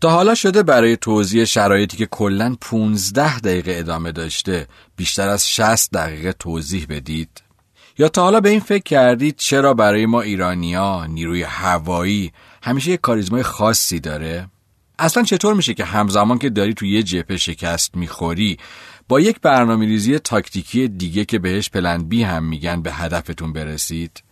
تا حالا شده برای توضیح شرایطی که کلا 15 دقیقه ادامه داشته بیشتر از 60 دقیقه توضیح بدید؟ یا تا حالا به این فکر کردید چرا برای ما ایرانیا نیروی هوایی همیشه یک کاریزمای خاصی داره؟ اصلا چطور میشه که همزمان که داری توی یه جبهه شکست می‌خوری با یک برنامه ریزی تاکتیکی دیگه که بهش پلن بی هم میگن به هدفتون برسید؟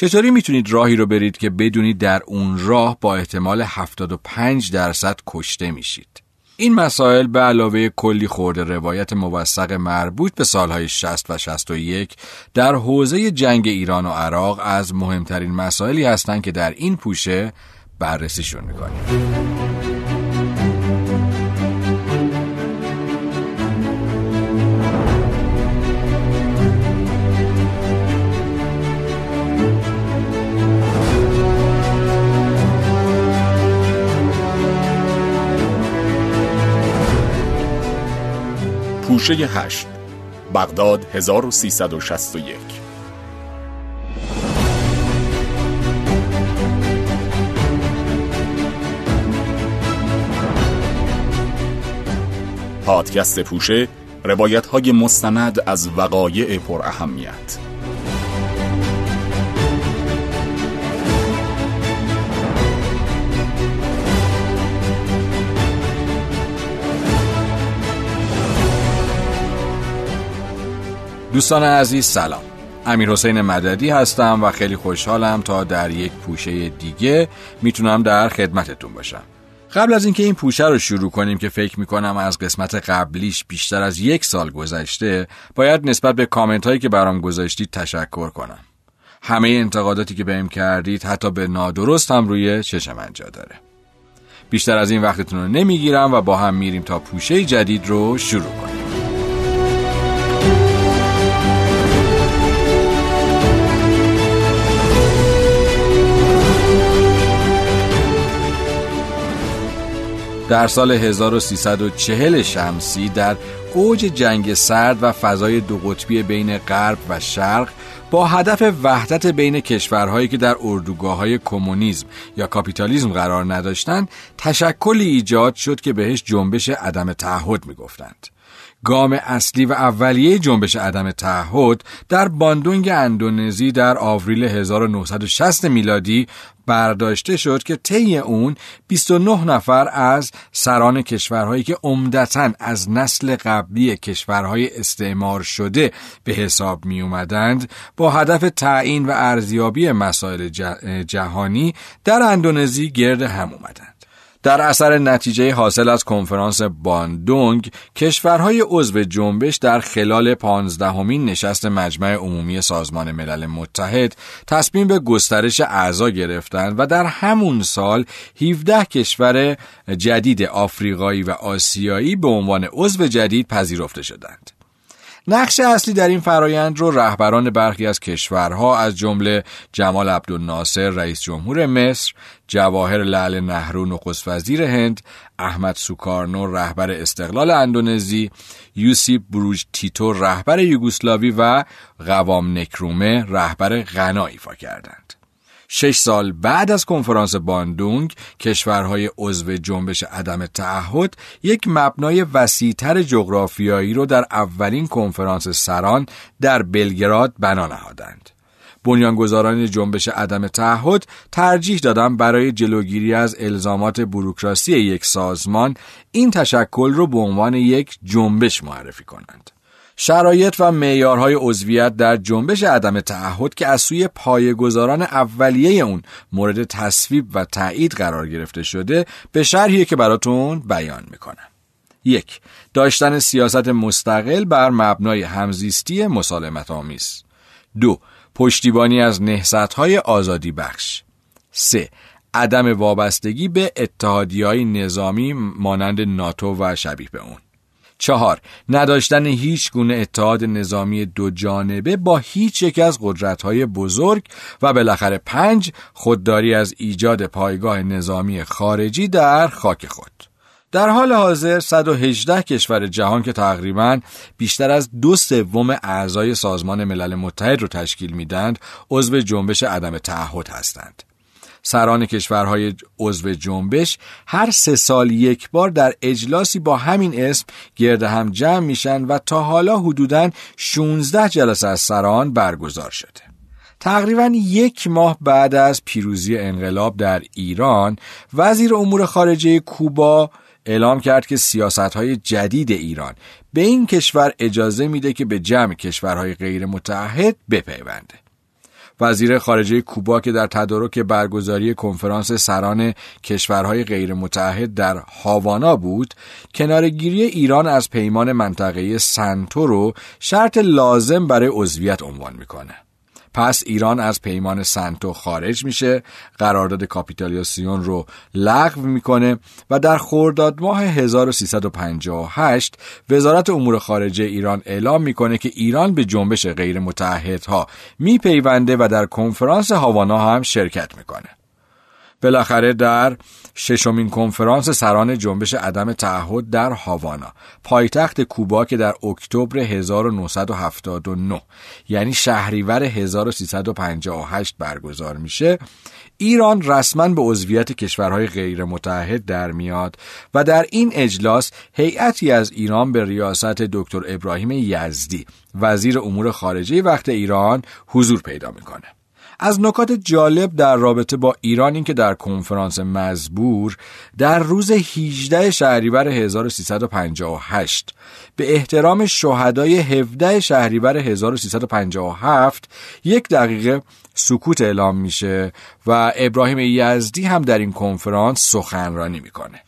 چطوری می‌تونید راهی رو برید که بدونید در اون راه با احتمال 75 درصد کشته میشید؟ این مسائل به علاوه کلی خورده روایت موثق مربوط به سالهای 60 و 61 در حوزه جنگ ایران و عراق از مهمترین مسائلی هستند که در این پوشه بررسیشون می‌کنیم. پوشه 8 بغداد 1361 پادکست پوشه روایت های مستند از وقایع پر اهمیت. دوستان عزیز سلام. امیر حسین مددی هستم و خیلی خوشحالم تا در یک پوشه دیگه می‌تونم در خدمتتون باشم. قبل از اینکه این پوشه رو شروع کنیم که فکر می‌کنم از قسمت قبلیش بیشتر از یک سال گذشته باید نسبت به کامنت هایی که برام گذاشتید تشکر کنم. همه انتقاداتی که بهم کردید حتی به نادرست هم روی چشم انجا داره. بیشتر از این وقتتون رو نمی‌گیرم و با هم میریم تا پوشه جدید رو شروع کنیم. در سال 1340 شمسی در اوج جنگ سرد و فضای دو قطبی بین غرب و شرق با هدف وحدت بین کشورهایی که در اردوگاه های کمونیسم یا کاپیتالیسم قرار نداشتند تشکلی ایجاد شد که بهش جنبش عدم تعهد می‌گفتند. گام اصلی و اولیه جنبش عدم تعهد در باندونگ اندونزی در آوریل 1960 میلادی برداشته شد که طی اون 29 نفر از سران کشورهایی که عمدتا از نسل قبلی کشورهای استعمار شده به حساب می اومدند با هدف تعیین و ارزیابی مسائل جهانی در اندونزی گرد هم اومدند. در اثر نتیجه حاصل از کنفرانس باندونگ کشورهای عضو جنبش در خلال پانزدهمین نشست مجمع عمومی سازمان ملل متحد تصمیم به گسترش اعضا گرفتند و در همون سال 17 کشور جدید آفریقایی و آسیایی به عنوان عضو جدید پذیرفته شدند. نقش اصلی در این فرایند رو رهبران برخی از کشورها از جمله جمال عبدالناصر رئیس جمهور مصر، جواهر لعل نهرو نخست وزیر هند، احمد سوکارنو رهبر استقلال اندونزی، یوسیپ بروج تیتو رهبر یوگسلاوی و قوام نکرومه رهبر غنا ایفا کردند. شش سال بعد از کنفرانس باندونگ کشورهای عضو جنبش عدم تعهد یک مبنای وسیعتر جغرافیایی رو در اولین کنفرانس سران در بلگراد بنا نهادند. بنیانگذاران جنبش عدم تعهد ترجیح دادن برای جلوگیری از الزامات بروکراسی یک سازمان این تشکل رو به عنوان یک جنبش معرفی کنند. شرایط و معیارهای عضویت در جنبش عدم تعهد که از سوی پایه‌گذاران اولیه اون مورد تصویب و تایید قرار گرفته شده به شرحی که براتون بیان می‌کنم. یک داشتن سیاست مستقل بر مبنای همزیستی مسالمت آمیز. دو پشتیبانی از های آزادی بخش. سه عدم وابستگی به اتحادی های نظامی مانند ناتو و شبیه به اون. چهار نداشتن هیچ گونه اتحاد نظامی دو جانبه با هیچ یک از قدرت‌های بزرگ و بالاخره پنج خودداری از ایجاد پایگاه نظامی خارجی در خاک خود. در حال حاضر 118 کشور جهان که تقریبا بیشتر از دو سوم اعضای سازمان ملل متحد رو تشکیل میدند عضو جنبش عدم تعهد هستند. سران کشورهای عضو جنبش هر سه سال یک بار در اجلاسی با همین اسم گرد هم جمع میشن و تا حالا حدوداً 16 جلسه از سران برگزار شده. تقریبا یک ماه بعد از پیروزی انقلاب در ایران وزیر امور خارجه کوبا اعلام کرد که سیاست های جدید ایران به این کشور اجازه میده که به جمع کشورهای غیر متحد بپیونده. وزیر خارجه کوبا که در تدارک برگزاری کنفرانس سران کشورهای غیر متحد در هاوانا بود کنارگیری ایران از پیمان منطقه سنتو رو شرط لازم برای عضویت عنوان می‌کنه. پس ایران از پیمان سنتو خارج میشه. قرارداد کاپیتالیاسیون رو لغو می‌کنه و در خرداد ماه 1358 وزارت امور خارجه ایران اعلام می‌کنه که ایران به جنبش غیر متحدها میپیونده و در کنفرانس هاوانا هم شرکت می‌کنه. بالاخره در ششمین کنفرانس سران جنبش عدم تعهد در هاوانا. پایتخت کوبا که در اکتبر 1979 یعنی شهریور 1358 برگزار میشه ایران رسما به عضویت کشورهای غیر متحد در میاد و در این اجلاس هیئتی از ایران به ریاست دکتر ابراهیم یزدی وزیر امور خارجه وقت ایران حضور پیدا می‌کنه. از نکات جالب در رابطه با ایران این که در کنفرانس مزبور در روز 18 شهریور 1358 به احترام شهدای 17 شهریور 1357 یک دقیقه سکوت اعلام میشه و ابراهیم یزدی هم در این کنفرانس سخنرانی می‌کنه.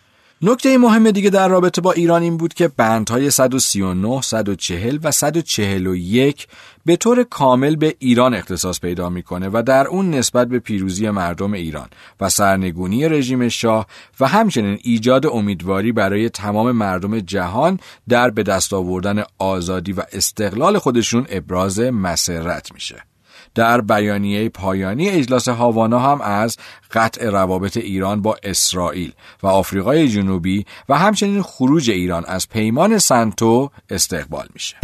نکته مهم دیگه در رابطه با ایران این بود که بندهای 139, 140 و 141 به طور کامل به ایران اختصاص پیدا می‌کنه و در اون نسبت به پیروزی مردم ایران و سرنگونی رژیم شاه و همچنین ایجاد امیدواری برای تمام مردم جهان در به دست آوردن آزادی و استقلال خودشون ابراز مسرت میشه. در بیانیه پایانی اجلاس هاوانا هم از قطع روابط ایران با اسرائیل و آفریقای جنوبی و همچنین خروج ایران از پیمان سنتو استقبال میشه.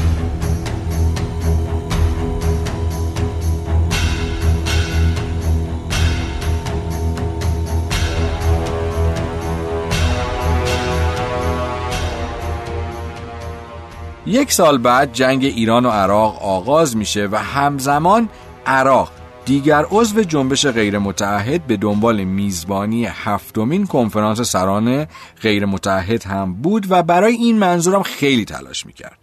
یک سال بعد جنگ ایران و عراق آغاز میشه و همزمان عراق دیگر عضو جنبش غیر متحد به دنبال میزبانی هفتمین کنفرانس سران غیر متحد هم بود و برای این منظورم خیلی تلاش می‌کرد.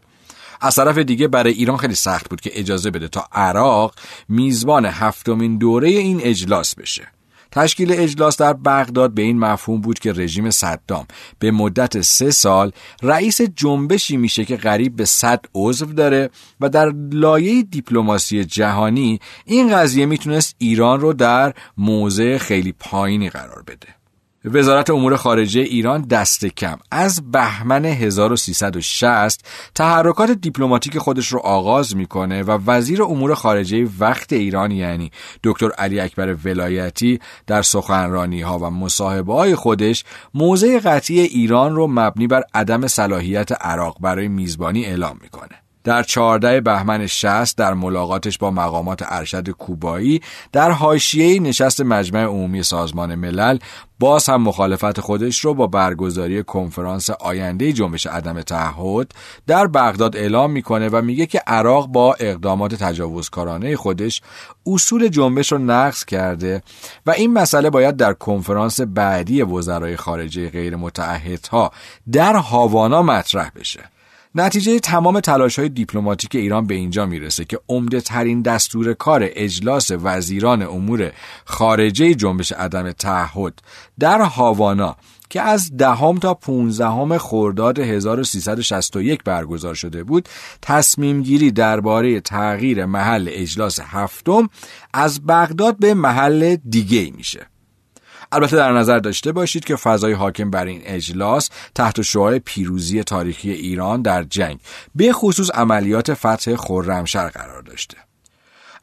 از طرف دیگه برای ایران خیلی سخت بود که اجازه بده تا عراق میزبان هفتمین دوره این اجلاس بشه. تشکیل اجلاس در بغداد به این مفهوم بود که رژیم صدام به مدت سه سال رئیس جنبشی میشه که قریب به صد عضو داره و در لایه دیپلماسی جهانی این قضیه می‌تونست ایران رو در موضع خیلی پایینی قرار بده. وزارت امور خارجه ایران دست کم از بهمن 1360 تحرکات دیپلماتیک خودش رو آغاز می‌کنه و وزیر امور خارجه وقت ایران یعنی دکتر علی اکبر ولایتی در سخنرانی ها و مصاحبه های خودش موضع قطعی ایران رو مبنی بر عدم صلاحیت عراق برای میزبانی اعلام می‌کنه. در 14 بهمن 60 در ملاقاتش با مقامات ارشد کوبایی در حاشیه نشست مجمع عمومی سازمان ملل باز هم مخالفت خودش رو با برگزاری کنفرانس آینده جنبش عدم تعهد در بغداد اعلام می‌کنه و میگه که عراق با اقدامات تجاوزکارانه خودش اصول جنبش رو نقض کرده و این مسئله باید در کنفرانس بعدی وزرای خارجه غیر متعهدها در هاوانا مطرح بشه. نتیجه تمام تلاش های دیپلماتیک ایران به اینجا می‌رسه که عمده ترین دستور کار اجلاس وزیران امور خارجه جنبش عدم تعهد در هاوانا که از دهم تا 15 خرداد 1361 برگزار شده بود تصمیم گیری درباره تغییر محل اجلاس هفتم از بغداد به محل دیگه میشه. البته در نظر داشته باشید که فضای حاکم بر این اجلاس تحت شعاع پیروزی تاریخی ایران در جنگ به خصوص عملیات فتح خرمشهر قرار داشته.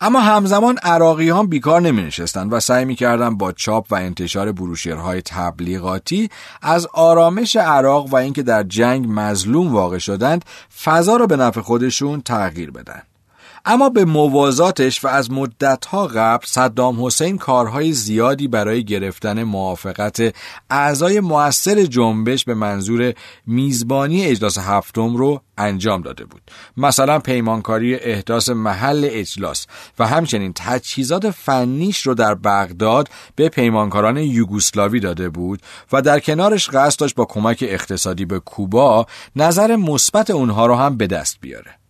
اما همزمان عراقیان بیکار نمی نشستن و سعی می کردن با چاپ و انتشار بروشیرهای تبلیغاتی از آرامش عراق و اینکه در جنگ مظلوم واقع شدند فضا را به نفع خودشون تغییر بدن. اما به موازاتش و از مدتها قبل صدام حسین کارهای زیادی برای گرفتن موافقت اعضای موثر جنبش به منظور میزبانی اجلاس هفتم رو انجام داده بود. مثلا پیمانکاری احداث محل اجلاس و همچنین تجهیزات فنیش رو در بغداد به پیمانکاران یوگوسلاوی داده بود و در کنارش قصد داشت با کمک اقتصادی به کوبا نظر مثبت اونها رو هم به دست بیاره.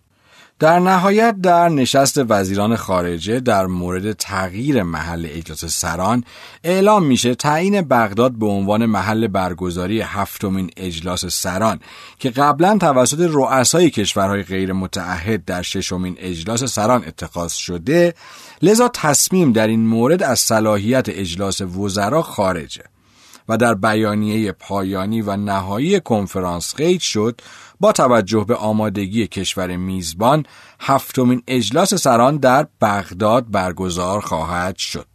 در نهایت در نشست وزیران خارجه در مورد تغییر محل اجلاس سران اعلام میشه تعیین بغداد به عنوان محل برگزاری هفتمین اجلاس سران که قبلا توسط رؤسای کشورهای غیر متعهد در ششمین اجلاس سران اتخاذ شده لذا تصمیم در این مورد از صلاحیت اجلاس وزرا خارجه. و در بیانیه پایانی و نهایی کنفرانس قید شد با توجه به آمادگی کشور میزبان هفتمین اجلاس سران در بغداد برگزار خواهد شد.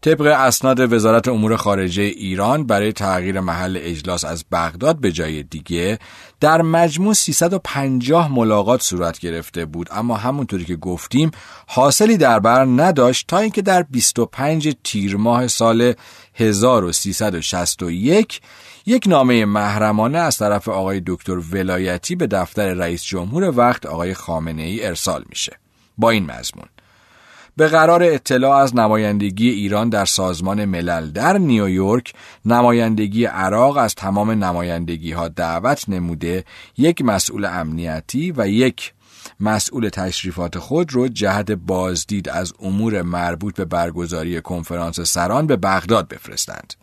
طبق اسناد وزارت امور خارجه ایران برای تغییر محل اجلاس از بغداد به جای دیگه در مجموع 350 ملاقات صورت گرفته بود اما همونطوری که گفتیم حاصلی در بر نداشت تا اینکه در 25 تیر ماه سال 1361 یک. نامه محرمانه از طرف آقای دکتر ولایتی به دفتر رئیس جمهور وقت آقای خامنه ای ارسال میشه. با این مضمون. به قرار اطلاع از نمایندگی ایران در سازمان ملل در نیویورک نمایندگی عراق از تمام نمایندگی ها دعوت نموده یک مسئول امنیتی و یک مسئول تشریفات خود رو جهت بازدید از امور مربوط به برگزاری کنفرانس سران به بغداد بفرستند.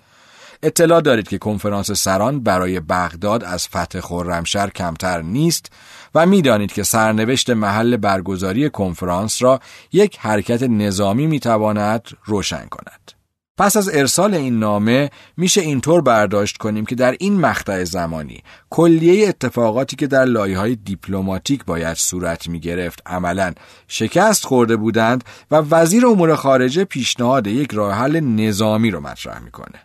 اطلاع دارید که کنفرانس سران برای بغداد از فتح خرمشهر کمتر نیست و می‌دانید که سرنوشت محل برگزاری کنفرانس را یک حرکت نظامی می‌تواند روشن کند. پس از ارسال این نامه میشه اینطور برداشت کنیم که در این مقطع زمانی کلیه اتفاقاتی که در لایه های دیپلماتیک باید صورت می گرفت عملا شکست خورده بودند و وزیر امور خارجه پیشنهاد یک راه حل نظامی رو مطرح می‌کنه.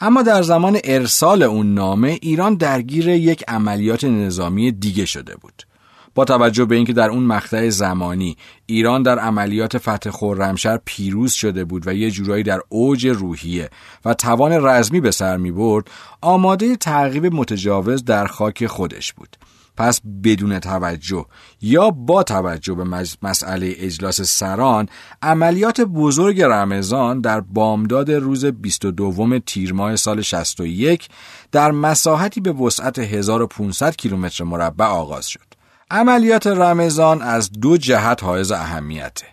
اما در زمان ارسال اون نامه ایران درگیر یک عملیات نظامی دیگه شده بود. با توجه به اینکه در اون مقطع زمانی ایران در عملیات فتح خرمشهر پیروز شده بود و یه جورایی در اوج روحیه و توان رزمی به سر می برد آماده تعقیب متجاوز در خاک خودش بود. پس بدون توجه یا با توجه به مسئله اجلاس سران عملیات بزرگ رمضان در بامداد روز 22 تیر ماه سال 61 در مساحتی به وسعت 1500 کیلومتر مربع آغاز شد. عملیات رمضان از دو جهت حائز اهمیته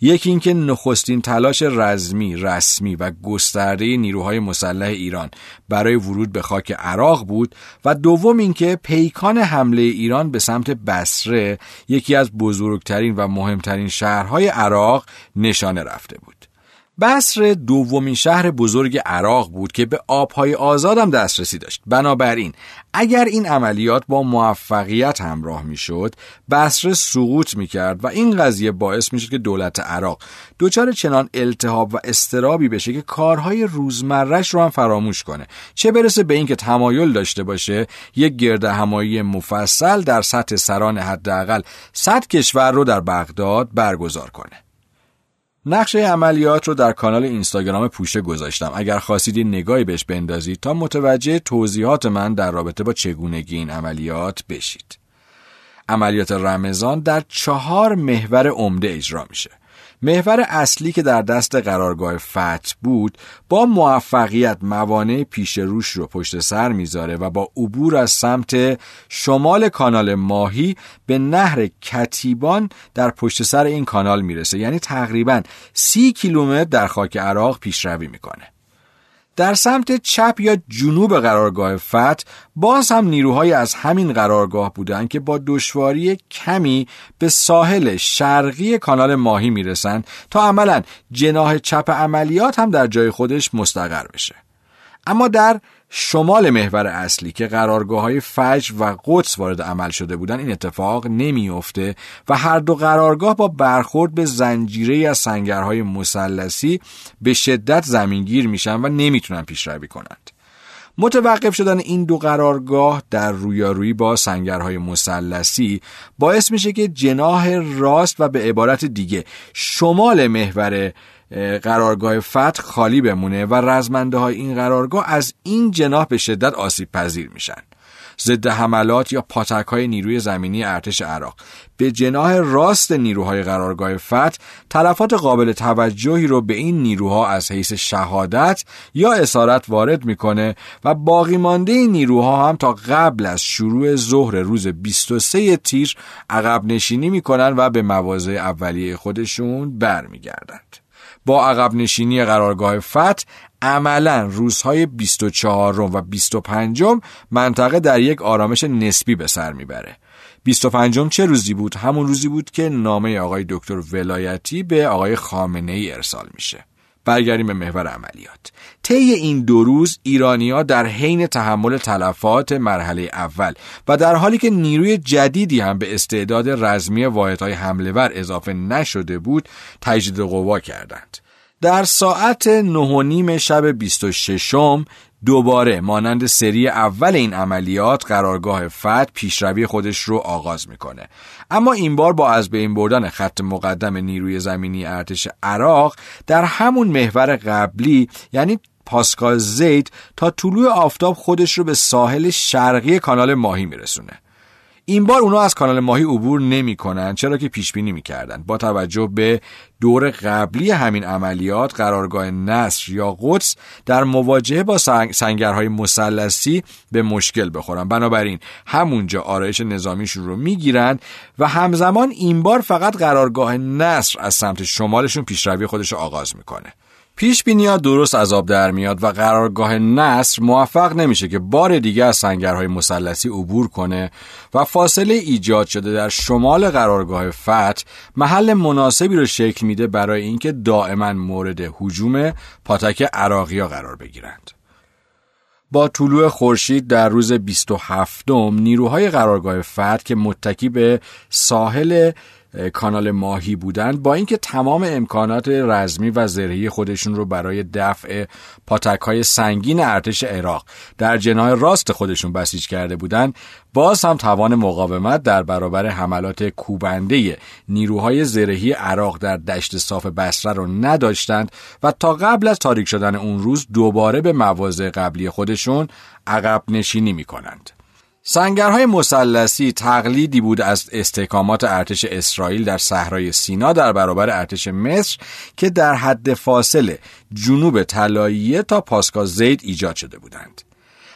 یکی اینکه نخستین تلاش رزمی، رسمی و گسترده نیروهای مسلح ایران برای ورود به خاک عراق بود و دوم اینکه پیکان حمله ایران به سمت بسره یکی از بزرگترین و مهمترین شهرهای عراق نشانه رفته بود. بصر دومین شهر بزرگ عراق بود که به آبهای آزادم دسترسی داشت. بنابراین اگر این عملیات با موفقیت همراه می‌شد بصره سقوط می‌کرد و این قضیه باعث می‌شد که دولت عراق دچار چنان التهاب و استرابی بشه که کارهای روزمرش رو هم فراموش کنه. چه برسه به اینکه تمایل داشته باشه یک گرد همایی مفصل در سطح سران حداقل 100 کشور رو در بغداد برگزار کنه. نقشه عملیات رو در کانال اینستاگرام پوشه گذاشتم. اگر خواستید نگاهی بهش بندازید تا متوجه توضیحات من در رابطه با چگونگی این عملیات بشید. عملیات رمضان در چهار محور عمده اجرا میشه. محور اصلی که در دست قرارگاه فتح بود با موفقیت موانع پیش روش رو پشت سر می‌ذاره و با عبور از سمت شمال کانال ماهی به نهر کتیبان در پشت سر این کانال می‌رسه. یعنی تقریبا سی کیلومتر در خاک عراق پیشروی می‌کنه. در سمت چپ یا جنوب قرارگاه فت باز هم نیروهای از همین قرارگاه بودند که با دشواری کمی به ساحل شرقی کانال ماهی می‌رسند تا عملا جناح چپ عملیات هم در جای خودش مستقر بشه. اما در شمال محور اصلی که قرارگاه های فجر و قدس وارد عمل شده بودن این اتفاق نمیافته و هر دو قرارگاه با برخورد به زنجیره از سنگرهای مسلسی به شدت زمینگیر میشن و نمی‌تونن پیشروی کنند. متوقف شدن این دو قرارگاه در رویارویی با سنگرهای مسلسی باعث میشه که جناح راست و به عبارت دیگه شمال محور قرارگاه فتح خالی بمونه و رزمنده های این قرارگاه از این جناح به شدت آسیب پذیر میشن ضد حملات یا پاتک های نیروی زمینی ارتش عراق به جناح راست نیروهای قرارگاه فتح تلفات قابل توجهی رو به این نیروها از حیث شهادت یا اسارت وارد می‌کنه و باقی مانده این نیروها هم تا قبل از شروع ظهر روز 23 تیر عقب نشینی می‌کنن و به مواضع اولیه خودشون برمیگردند. با عقب نشینی قرارگاه فتح عملا روزهای 24 و 25 منطقه در یک آرامش نسبی به سر می‌بره 25 چه روزی بود؟ همون روزی بود که نامه آقای دکتر ولایتی به آقای خامنه ای ارسال میشه. برگردیم به محور عملیات. طی این دو روز ایرانیا در حین تحمل تلفات مرحله اول و در حالی که نیروی جدیدی هم به استعداد رزمی واحدهای حمله ور اضافه نشده بود تجدید قوا کردند. در ساعت نه نیم شب 26 دوباره مانند سری اول این عملیات قرارگاه فت پیشروی خودش رو آغاز می‌کنه اما این بار با از بین بردن خط مقدم نیروی زمینی ارتش عراق در همون محور قبلی یعنی پاسکال زید تا طلوع آفتاب خودش رو به ساحل شرقی کانال ماهی میرسونه. این بار اونا از کانال ماهی عبور نمی‌کنن چرا که پیش بینی می‌کردن. با توجه به دور قبلی همین عملیات قرارگاه نصر یا قدس در مواجهه با سنگرهای مسلسی به مشکل بخورن. بنابراین همونجا آرایش نظامیشون رو می‌گیرن و همزمان این بار فقط قرارگاه نصر از سمت شمالشون پیشروی خودش رو آغاز می‌کنه. پیش بینی درست از آب در میاد و قرارگاه نصر موفق نمیشه که بار دیگه از سنگرهای مسلسی عبور کنه و فاصله ایجاد شده در شمال قرارگاه فتح محل مناسبی رو شکل میده برای اینکه دائما مورد حجوم پاتک عراقیا قرار بگیرند. با طلوع خورشید در روز 27 نیروهای قرارگاه فتح که متکی به ساحل کانال ماهی بودند با اینکه تمام امکانات رزمی و زرهی خودشون رو برای دفع پاتک های سنگین ارتش عراق در جناه راست خودشون بسیج کرده بودند باز هم توان مقاومت در برابر حملات کوبنده نیروهای زرهی عراق در دشت صاف بسره رو نداشتند و تا قبل از تاریک شدن اون روز دوباره به مواضع قبلی خودشون عقب نشینی می کنند. سنگرهای مثلثی تقلیدی بود از استحکامات ارتش اسرائیل در صحرای سینا در برابر ارتش مصر که در حد فاصل جنوب طلاییه تا پاسگاه زید ایجاد شده بودند.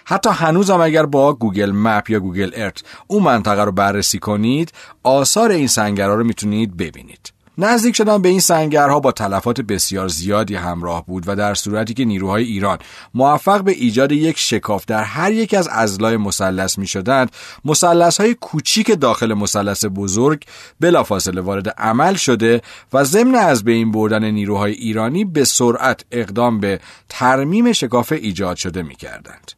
حتی هنوز هم اگر با Google Map یا Google Earth اون منطقه رو بررسی کنید آثار این سنگرها رو می‌تونید ببینید. نزدیک شدن به این سنگرها با تلفات بسیار زیادی همراه بود و در صورتی که نیروهای ایران موفق به ایجاد یک شکاف در هر یک از ازلای مثلث می شدند مثلث های کوچیک داخل مثلث بزرگ بلافاصله وارد عمل شده و ضمن از بین بردن نیروهای ایرانی به سرعت اقدام به ترمیم شکاف ایجاد شده می کردند.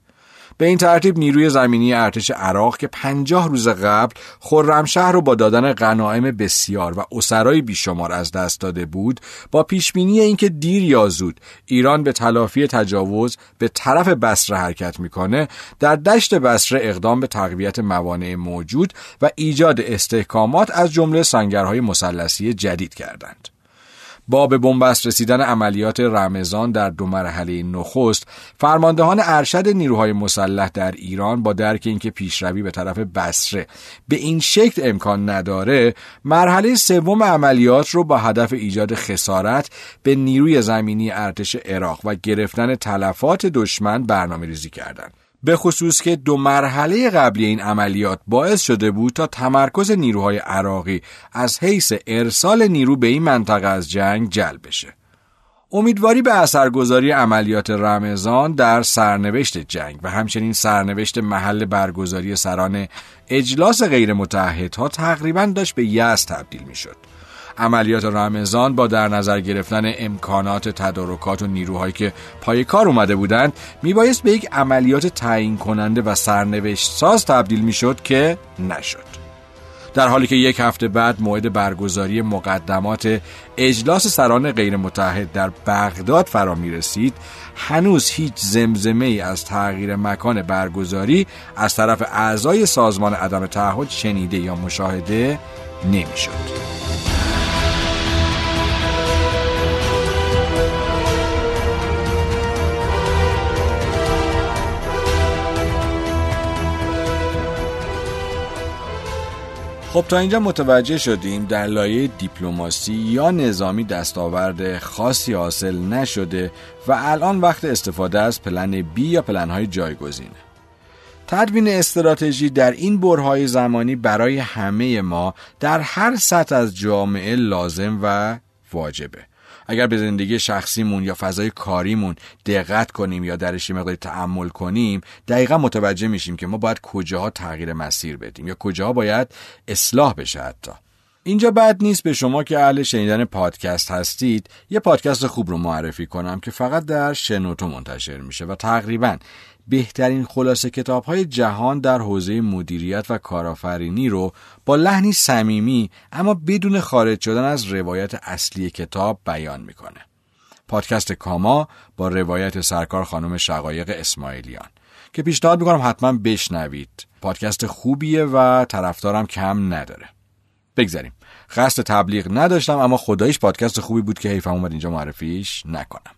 به این ترتیب نیروی زمینی ارتش عراق که پنجاه روز قبل خرمشهر رو با دادن غنایم بسیار و اسرای بیشمار از دست داده بود با پیشبینی اینکه دیر یا زود ایران به تلافی تجاوز به طرف بسره حرکت می‌کنه در دشت بسره اقدام به تقویت موانع موجود و ایجاد استحکامات از جمله سنگرهای مسلسی جدید کردند. با به بنبست رسیدن عملیات رمضان در دو مرحله نخست فرماندهان ارشد نیروهای مسلح در ایران با درک اینکه پیشروی به طرف بسره به این شکل امکان نداره مرحله سوم عملیات رو با هدف ایجاد خسارت به نیروی زمینی ارتش عراق و گرفتن تلفات دشمن برنامه ریزی کردند. به خصوص که دو مرحله قبلی این عملیات باعث شده بود تا تمرکز نیروهای عراقی از حیث ارسال نیرو به این منطقه از جنگ جلب بشه. امیدواری به اثرگذاری عملیات رمضان در سرنوشت جنگ و همچنین سرنوشت محل برگزاری سران اجلاس غیر متحدها تقریبا داشت به یأس تبدیل می شد. عملیات رمضان با در نظر گرفتن امکانات تدارکات و نیروهایی که پای کار اومده بودند میبایست به یک عملیات تعیین کننده و سرنوشت ساز تبدیل می‌شد که نشد در حالی که یک هفته بعد موعد برگزاری مقدمات اجلاس سران غیر متحد در بغداد فرا می رسید هنوز هیچ زمزمه ای از تغییر مکان برگزاری از طرف اعضای سازمان عدم تعهد شنیده یا مشاهده نمی‌شد. خب تا اینجا متوجه شدیم در لایه دیپلماسی یا نظامی دستاورد خاصی حاصل نشده و الان وقت استفاده از پلن بی یا پلن های جایگزینه. تدوین استراتژی در این برهای زمانی برای همه ما در هر سطح از جامعه لازم و واجبه. اگر به زندگی شخصیمون یا فضای کاریمون دقت کنیم یا درش مقداری تعمل کنیم دقیقا متوجه میشیم که ما باید کجاها تغییر مسیر بدیم یا کجاها باید اصلاح بشه حتی. اینجا بد نیست به شما که اهل شنیدن پادکست هستید یه پادکست خوب رو معرفی کنم که فقط در شنوتو منتشر میشه و تقریبا بهترین خلاصه کتاب های جهان در حوزه مدیریت و کارآفرینی رو با لحنی صمیمی اما بدون خارج شدن از روایت اصلی کتاب بیان می‌کنه. پادکست کاما با روایت سرکار خانم شقایق اسماعیلیان که پیشنهاد می‌کنم حتما بشنوید. پادکست خوبیه و طرفدارم کم نداره. بگذاریم. قصد تبلیغ نداشتم اما خدایش پادکست خوبی بود که حیفم اومد اینجا معرفیش نکنم.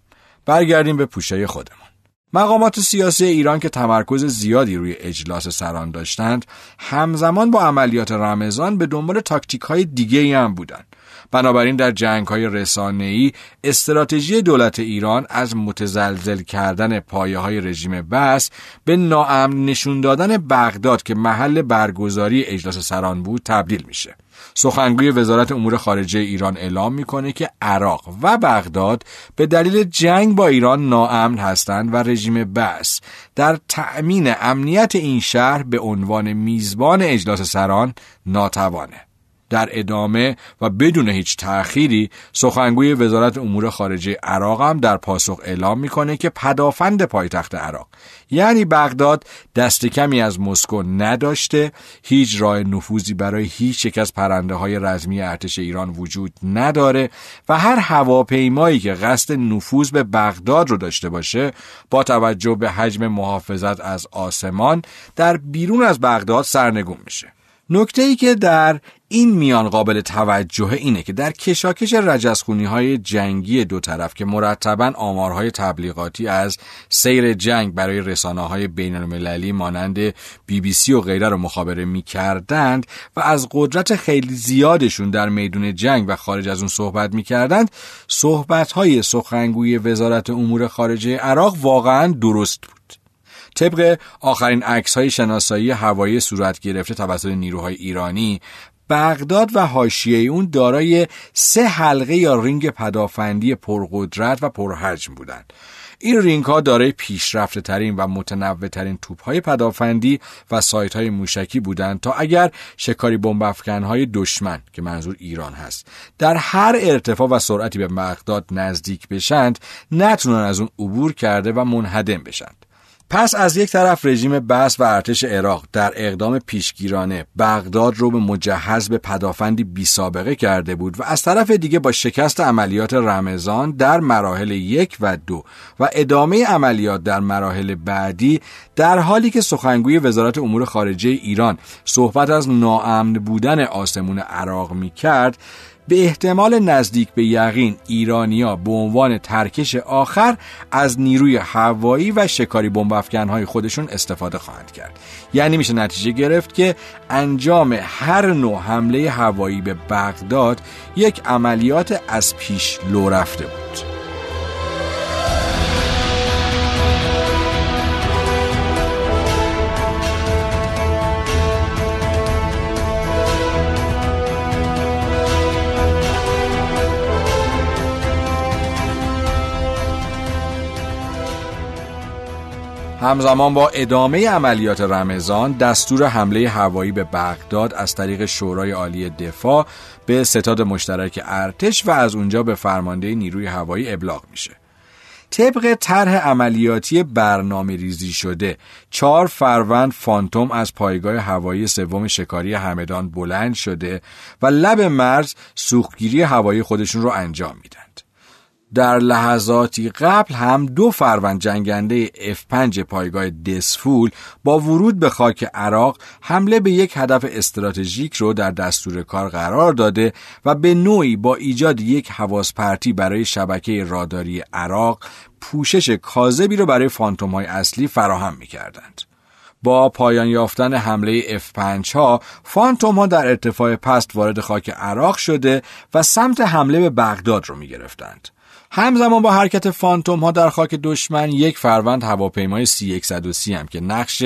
برگردیم به پوشه خودمون. مقامات سیاسی ایران که تمرکز زیادی روی اجلاس سران داشتند همزمان با عملیات رمضان به دنبال تاکتیک های دیگه هم بودند. بنابراین در جنگ های رسانه ای استراتژی دولت ایران از متزلزل کردن پایه های رژیم بس به ناامن نشون دادن بغداد که محل برگزاری اجلاس سران بود تبدیل میشه. سخنگوی وزارت امور خارجه ایران اعلام می‌کنه که عراق و بغداد به دلیل جنگ با ایران ناامن هستند و رژیم بس در تأمین امنیت این شهر به عنوان میزبان اجلاس سران ناتوانه. در ادامه و بدون هیچ تأخیری سخنگوی وزارت امور خارجه عراق هم در پاسخ اعلام می‌کنه که پدافند پایتخت عراق یعنی بغداد دست کمی از مسکو نداشته هیچ راه نفوذی برای هیچ یک از پرنده های رزمی ارتش ایران وجود نداره و هر هواپیمایی که قصد نفوذ به بغداد رو داشته باشه با توجه به حجم محافظت از آسمان در بیرون از بغداد سرنگون میشه. نکته ای که در این میان قابل توجه اینه که در کشاکش رجزخونی های جنگی دو طرف که مرتبا آمارهای تبلیغاتی از سیر جنگ برای رسانه های بین المللی مانند بی بی سی و غیره رو مخابره می کردند و از قدرت خیلی زیادشون در میدون جنگ و خارج از اون صحبت می کردند صحبت های سخنگوی وزارت امور خارجه عراق واقعا درست بود. طبق آخرین عکس های شناسایی هوایی صورت گرفته توسط نیروهای ایرانی بغداد و حاشیه اون دارای سه حلقه یا رینگ پدافندی پرقدرت و پرحجم بودند این رینگ ها دارای پیشرفته ترین و متنوع ترین توپ های پدافندی و سایت های موشکی بودند تا اگر شکاری بمبافکن های دشمن که منظور ایران هست در هر ارتفاع و سرعتی به بغداد نزدیک بشند نتونن از اون عبور کرده و منهدم بشند پس از یک طرف رژیم بس و ارتش عراق در اقدام پیشگیرانه بغداد رو به مجهز به پدافندی بی سابقه کرده بود و از طرف دیگه با شکست عملیات رمضان در مراحل یک و دو و ادامه عملیات در مراحل بعدی در حالی که سخنگوی وزارت امور خارجه ایران صحبت از ناامن بودن آسمون عراق می کرد به احتمال نزدیک به یقین ایرانیا به عنوان ترکش آخر از نیروی هوایی و شکاری بمب خودشون استفاده خواهند کرد. یعنی میشه نتیجه گرفت که انجام هر نوع حمله هوایی به بغداد یک عملیات از پیش لو رفته بود. همزمان با ادامه عملیات رمضان دستور حمله هوایی به بغداد از طریق شورای عالی دفاع به ستاد مشترک ارتش و از اونجا به فرمانده نیروی هوایی ابلاغ میشه طبق طرح عملیاتی برنامه ریزی شده چهار فروند فانتوم از پایگاه هوایی سوم شکاری همدان بلند شده و لب مرز سوختگیری هوایی خودشون رو انجام میدند. در لحظاتی قبل هم دو فروند جنگنده F5 پایگاه دسفول با ورود به خاک عراق حمله به یک هدف استراتژیک رو در دستور کار قرار داده و به نوعی با ایجاد یک حواس پرتی برای شبکه راداری عراق پوشش کاذبی رو برای فانتوم های اصلی فراهم می کردند. با پایان یافتن حمله F5 ها فانتوم ها در ارتفاع پست وارد خاک عراق شده و سمت حمله به بغداد رو می گرفتند. همزمان با حرکت فانتوم ها در خاک دشمن یک فروند هواپیمای C130 هم که نقش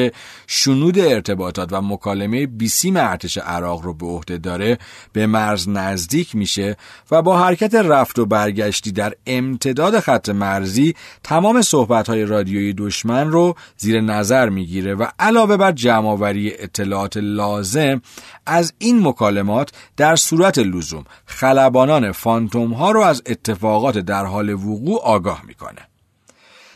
شنود ارتباطات و مکالمه بیسیم ارتش عراق رو به عهده داره به مرز نزدیک میشه و با حرکت رفت و برگشتی در امتداد خط مرزی تمام صحبت های رادیویی دشمن رو زیر نظر می‌گیره و علاوه بر جمعآوری اطلاعات لازم از این مکالمات در صورت لزوم خلبانان فانتوم ها رو از اتفاقات در حال وقوع آگاه می‌کنه.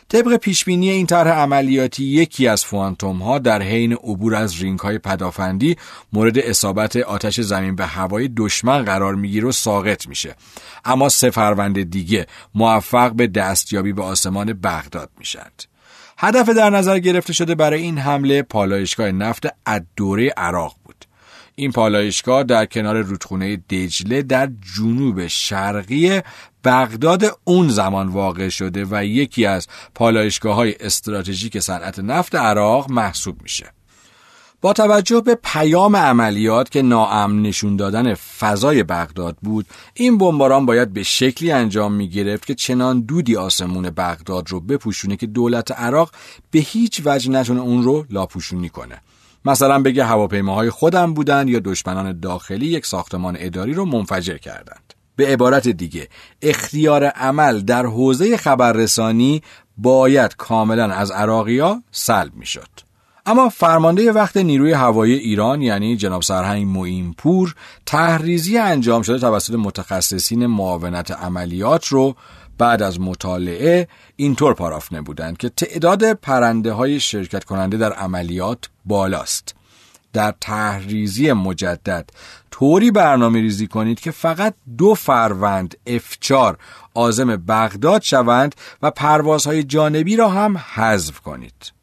طبق پیشبینی این طرح عملیاتی یکی از فوانتوم ها در حین عبور از رینگ های پدافندی مورد اصابت آتش زمین به هوای دشمن قرار می‌گیره و ساقط میشه. اما سه فروند دیگه موفق به دستیابی به آسمان بغداد میشند هدف در نظر گرفته شده برای این حمله پالایشگاه نفت ادوره عراق بود. این پالایشگاه در کنار رودخونه دجله در جنوب شرقی بغداد اون زمان واقع شده و یکی از پالایشگاه های استراتژیک صنعت نفت عراق محسوب میشه. با توجه به پیام عملیات که ناامن نشون دادن فضای بغداد بود این بمباران باید به شکلی انجام می گرفت که چنان دودی آسمون بغداد رو بپوشونه که دولت عراق به هیچ وجه نتونه اون رو لاپوشونی کنه مثلا بگه هواپیماهای خودم بودن یا دشمنان داخلی یک ساختمان اداری رو منفجر کردند به عبارت دیگه اختیار عمل در حوزه خبررسانی باید کاملا از عراقیا سلب می‌شد. اما فرمانده وقت نیروی هوایی ایران یعنی جناب سرهنگ موینپور تحریزی انجام شده توسط متخصصین معاونت عملیات رو بعد از مطالعه اینطور پارافنه بودند که تعداد پرنده های شرکت کننده در عملیات بالاست در تحریزی مجدد طوری برنامه ریزی کنید که فقط دو فروند F4 آزم بغداد شوند و پروازهای جانبی را هم حذف کنید.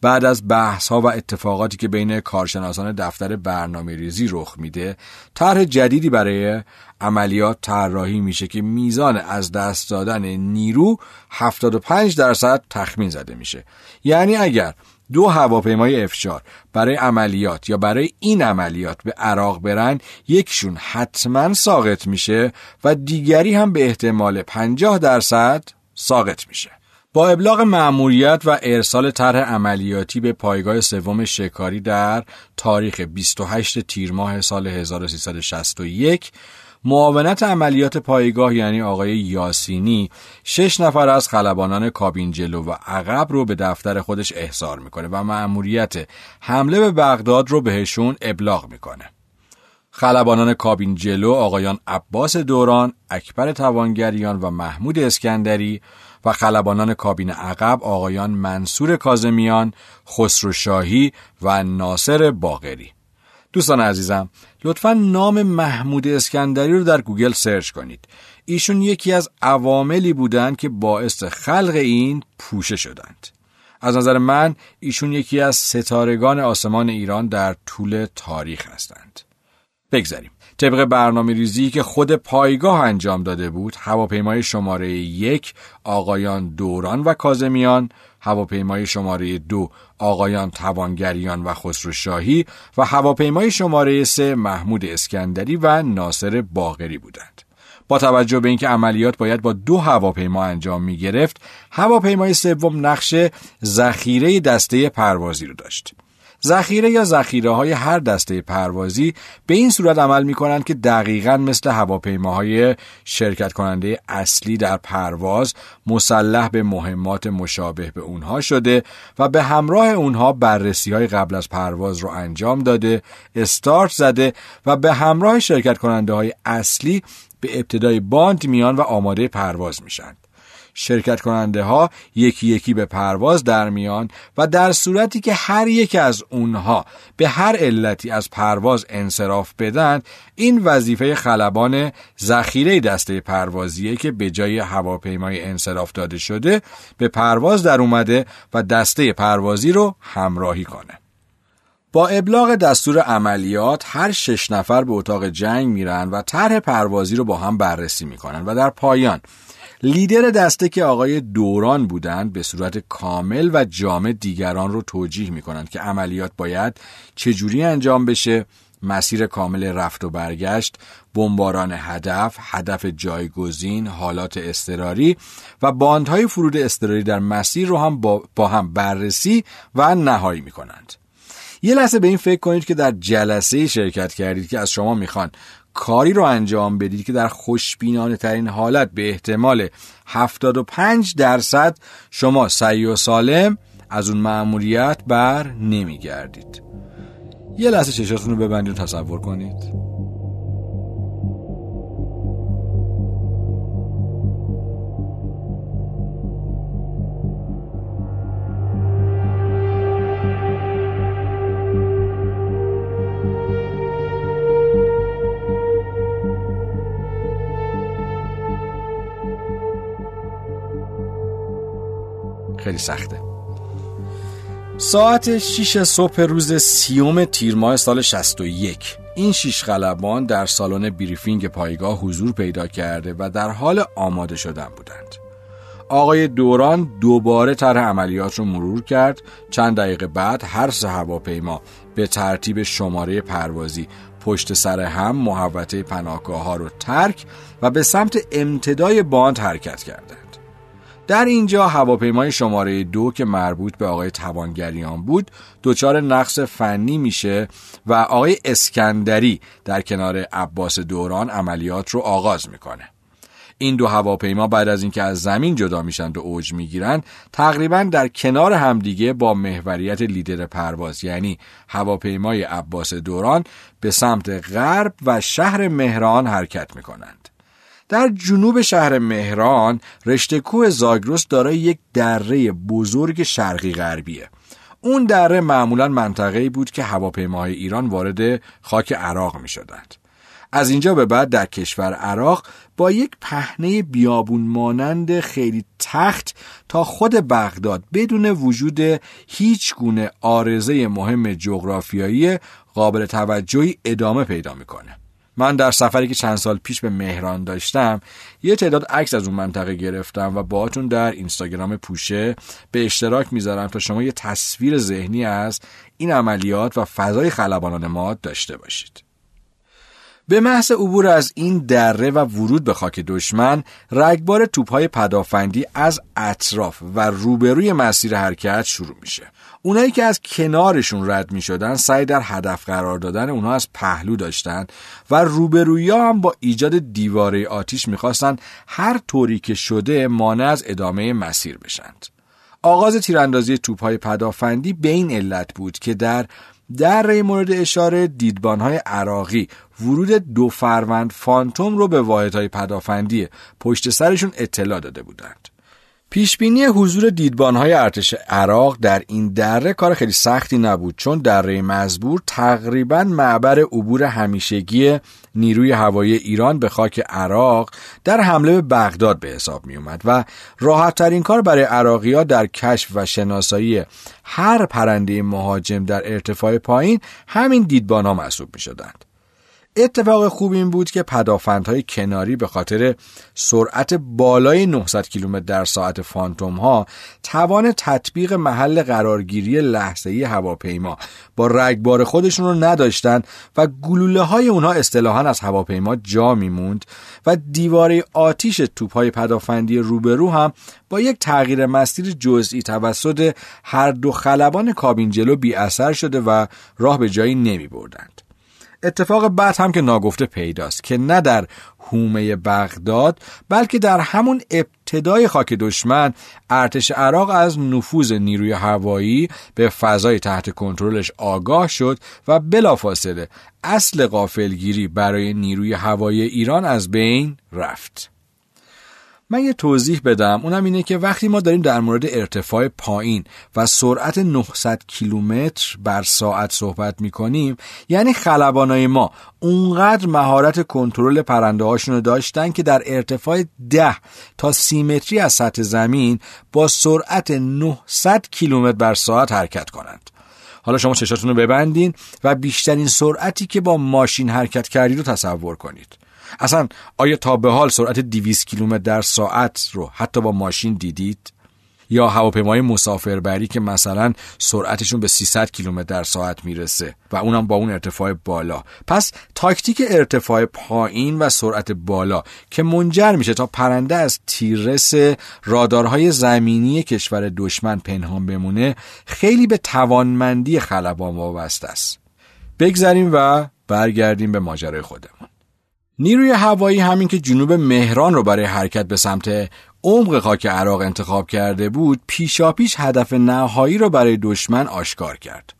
بعد از بحث ها و اتفاقاتی که بین کارشناسان دفتر برنامه ریزی رخ میده طرح جدیدی برای عملیات طراحی میشه که میزان از دست دادن نیرو 75 درصد تخمین زده میشه یعنی اگر دو هواپیمای افشار برای عملیات یا برای این عملیات به عراق برن یکشون حتما ساقط میشه و دیگری هم به احتمال 50 درصد ساقط میشه. با ابلاغ مأموریت و ارسال طرح عملیاتی به پایگاه سوم شکاری در تاریخ 28 تیر ماه سال 1361 معاونت عملیات پایگاه یعنی آقای یاسینی شش نفر از خلبانان کابین جلو و عقب رو به دفتر خودش احضار می‌کنه و مأموریت حمله به بغداد رو بهشون ابلاغ می‌کنه. خلبانان کابین جلو آقایان عباس دوران، اکبر توانگریان و محمود اسکندری و خلبانان کابین عقب آقایان منصور کاظمیان، خسروشاهی و ناصر باقری. دوستان عزیزم لطفا نام محمود اسکندری رو در Google search کنید. ایشون یکی از عواملی بودند که باعث خلق این پوشه شدند. از نظر من ایشون یکی از ستارگان آسمان ایران در طول تاریخ هستند. بگذاریم. طبق برنامه ریزی که خود پایگاه انجام داده بود هواپیمای شماره یک آقایان دوران و کازمیان هواپیمای شماره دو آقایان توانگریان و خسرو شاهی و هواپیمای شماره سه محمود اسکندری و ناصر باغری بودند. با توجه به اینکه عملیات باید با دو هواپیما انجام می گرفت، هواپیمای سوم نقش ذخیره دسته پروازی رو داشت. ذخیره یا ذخیره های هر دسته پروازی به این صورت عمل می کنند که دقیقا مثل هواپیماهای شرکت کننده اصلی در پرواز مسلح به مهمات مشابه به اونها شده و به همراه اونها بررسی های قبل از پرواز رو انجام داده استارت زده و به همراه شرکت کننده های اصلی به ابتدای باند میان و آماده پرواز میشن شرکت کننده ها یکی یکی به پرواز در میان و در صورتی که هر یک از اونها به هر علتی از پرواز انصراف بدن این وظیفه خلبان ذخیره دسته پروازیه که به جای هواپیمای انصراف داده شده به پرواز در اومده و دسته پروازی رو همراهی کنه. با ابلاغ دستور عملیات هر شش نفر به اتاق جنگ میرن و طرح پروازی رو با هم بررسی می‌کنن و در پایان لیدر دسته که آقای دوران بودند به صورت کامل و جامع دیگران رو توجیه می‌کنند که عملیات باید چجوری انجام بشه. مسیر کامل رفت و برگشت بمباران هدف هدف جایگزین حالات اضطراری و باندهای فرود اضطراری در مسیر رو هم با, هم بررسی و نهایی می‌کنند. یه لحظه به این فکر کنید که در جلسه شرکت کردید که از شما می‌خوان کاری رو انجام بدید که در خوشبینانه ترین حالت به احتمال 75 درصد شما سعی و سالم از اون مأموریت بر نمیگردید. یه لحظه چشاتون رو ببندید و تصور کنید. خیلی سخته ساعت 6 صبح روز سی‌ام تیر ماه سال 61 این شیش خلبان در سالن briefing پایگاه حضور پیدا کرده و در حال آماده شدن بودند. آقای دوران دوباره طرح عملیات رو مرور کرد چند دقیقه بعد هر سه هواپیما به ترتیب شماره پروازی پشت سر هم محوطه پناهگاه ها رو ترک و به سمت ابتدای باند حرکت کردند. در اینجا هواپیمای شماره دو که مربوط به آقای توانگریان بود دچار نقص فنی میشه و آقای اسکندری در کنار عباس دوران عملیات رو آغاز می‌کنه. این دو هواپیما بعد از اینکه از زمین جدا میشن و اوج می‌گیرن تقریبا در کنار همدیگه با محوریت لیدر پرواز یعنی هواپیمای عباس دوران به سمت غرب و شهر مهران حرکت می‌کنند. در جنوب شهر مهران رشته کوه زاگرس دارای یک دره بزرگ شرقی غربیه اون دره معمولا منطقه‌ای بود که هواپیماهای ایران وارد خاک عراق می شدند. از اینجا به بعد در کشور عراق با یک پهنه بیابون مانند خیلی تخت تا خود بغداد بدون وجود هیچ گونه آرزه مهم جغرافیایی قابل توجهی ادامه پیدا می‌کنه. من در سفری که چند سال پیش به مهران داشتم یه تعداد عکس از اون منطقه گرفتم و باهاتون در اینستاگرام پوشه به اشتراک می‌ذارم تا شما یه تصویر ذهنی از این عملیات و فضای خلبانان ما داشته باشید. به محض عبور از این دره و ورود به خاک دشمن رگبار توپهای پدافندی از اطراف و روبروی مسیر حرکت شروع میشه. اونایی که از کنارشون رد می شدن سعی در هدف قرار دادن اونها از پهلو داشتن و روبروی هم با ایجاد دیواره آتیش می‌خواستن هر طوری که شده مانع از ادامه مسیر بشند. آغاز تیراندازی توپهای پدافندی به این علت بود که در در مورد اشاره دیدبانهای عراقی ورود دو فروند فانتوم رو به واحدهای پدافندی پشت سرشون اطلاع داده بودند. پیشبینی حضور دیدبانهای ارتش عراق در این دره کار خیلی سختی نبود چون دره مزبور تقریبا معبر عبور همیشگی نیروی هوایی ایران به خاک عراق در حمله به بغداد به حساب می اومد و راحت ترین کار برای عراقی در کشف و شناسایی هر پرنده مهاجم در ارتفاع پایین همین دیدبان ها محسوب می شدند. اتفاق خوب این بود که پدافندهای کناری به خاطر سرعت بالای 900 کیلومتر در ساعت فانتوم ها توان تطبیق محل قرارگیری لحظه‌ای هواپیما با رگبار خودشون رو نداشتند و گلوله های اونها اصطلاحا از هواپیما جا میموند و دیواره آتیش توپهای پدافندی روبرو هم با یک تغییر مسیر جزئی توسط هر دو خلبان کابین جلو بی اثر شده و راه به جایی نمی بردند. اتفاق بعد هم که ناگفته پیداست که نه در هومه بغداد بلکه در همون ابتدای خاک دشمن ارتش عراق از نفوذ نیروی هوایی به فضای تحت کنترلش آگاه شد و بلافاصله اصل قافلگیری برای نیروی هوایی ایران از بین رفت. من یه توضیح بدم. اونم اینه که وقتی ما داریم در مورد ارتفاع پایین و سرعت 900 کیلومتر بر ساعت صحبت می‌کنیم یعنی خلبانای ما اونقدر مهارت کنترل پرنده هاشون رو داشتن که در ارتفاع 10 تا 30 متری از سطح زمین با سرعت 900 کیلومتر بر ساعت حرکت کنند. حالا شما چشاتون رو ببندین و بیشترین سرعتی که با ماشین حرکت کردی رو تصور کنید. اصلا آیا تا به حال سرعت 200 کیلومتر در ساعت رو حتی با ماشین دیدید؟ یا هواپیمای مسافربری که مثلا سرعتشون به 300 کیلومتر در ساعت می‌رسه و اونم با اون ارتفاع بالا. پس تاکتیک ارتفاع پایین و سرعت بالا که منجر میشه تا پرنده از تیررس رادارهای زمینی کشور دشمن پنهان بمونه خیلی به توانمندی خلبان وابسته است. بگذریم و برگردیم به ماجرای خودمون. نیروی هوایی همین که جنوب مهران رو برای حرکت به سمت عمق خاک عراق انتخاب کرده بود پیشاپیش هدف نهایی را برای دشمن آشکار کرد.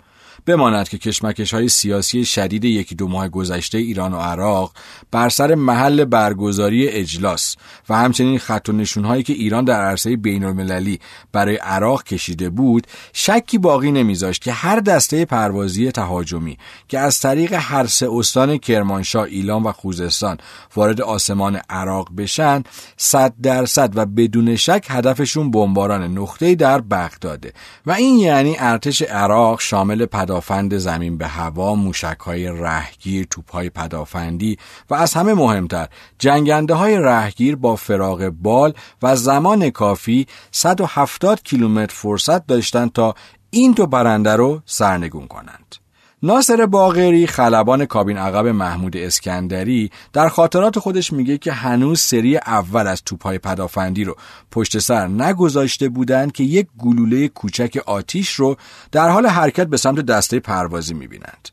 بماند که کشمکش های سیاسی شدید یکی دو ماه گذشته ایران و عراق بر سر محل برگزاری اجلاس و همچنین خط و نشون هایی که ایران در عرصه بین المللی برای عراق کشیده بود شکی باقی نمیذاشت که هر دسته پروازی تهاجمی که از طریق هر سه استان کرمانشاه، ایلام و خوزستان وارد آسمان عراق بشن صد درصد و بدون شک هدفشون بمباران نقطه در بغداده و این یعنی ارتش عراق شامل پدا پدافند زمین به هوا، موشک های رهگیر، توپ های پدافندی و از همه مهمتر جنگنده های رهگیر با فراغ بال و زمان کافی 170 کیلومتر فرصت داشتند تا این دو برنده رو سرنگون کنند. ناصر باغری خلبان کابین عقب محمود اسکندری در خاطرات خودش میگه که هنوز سری اول از توپهای پدافندی رو پشت سر نگذاشته بودند که یک گلوله کوچک آتیش رو در حال حرکت به سمت دسته پروازی می‌بینند.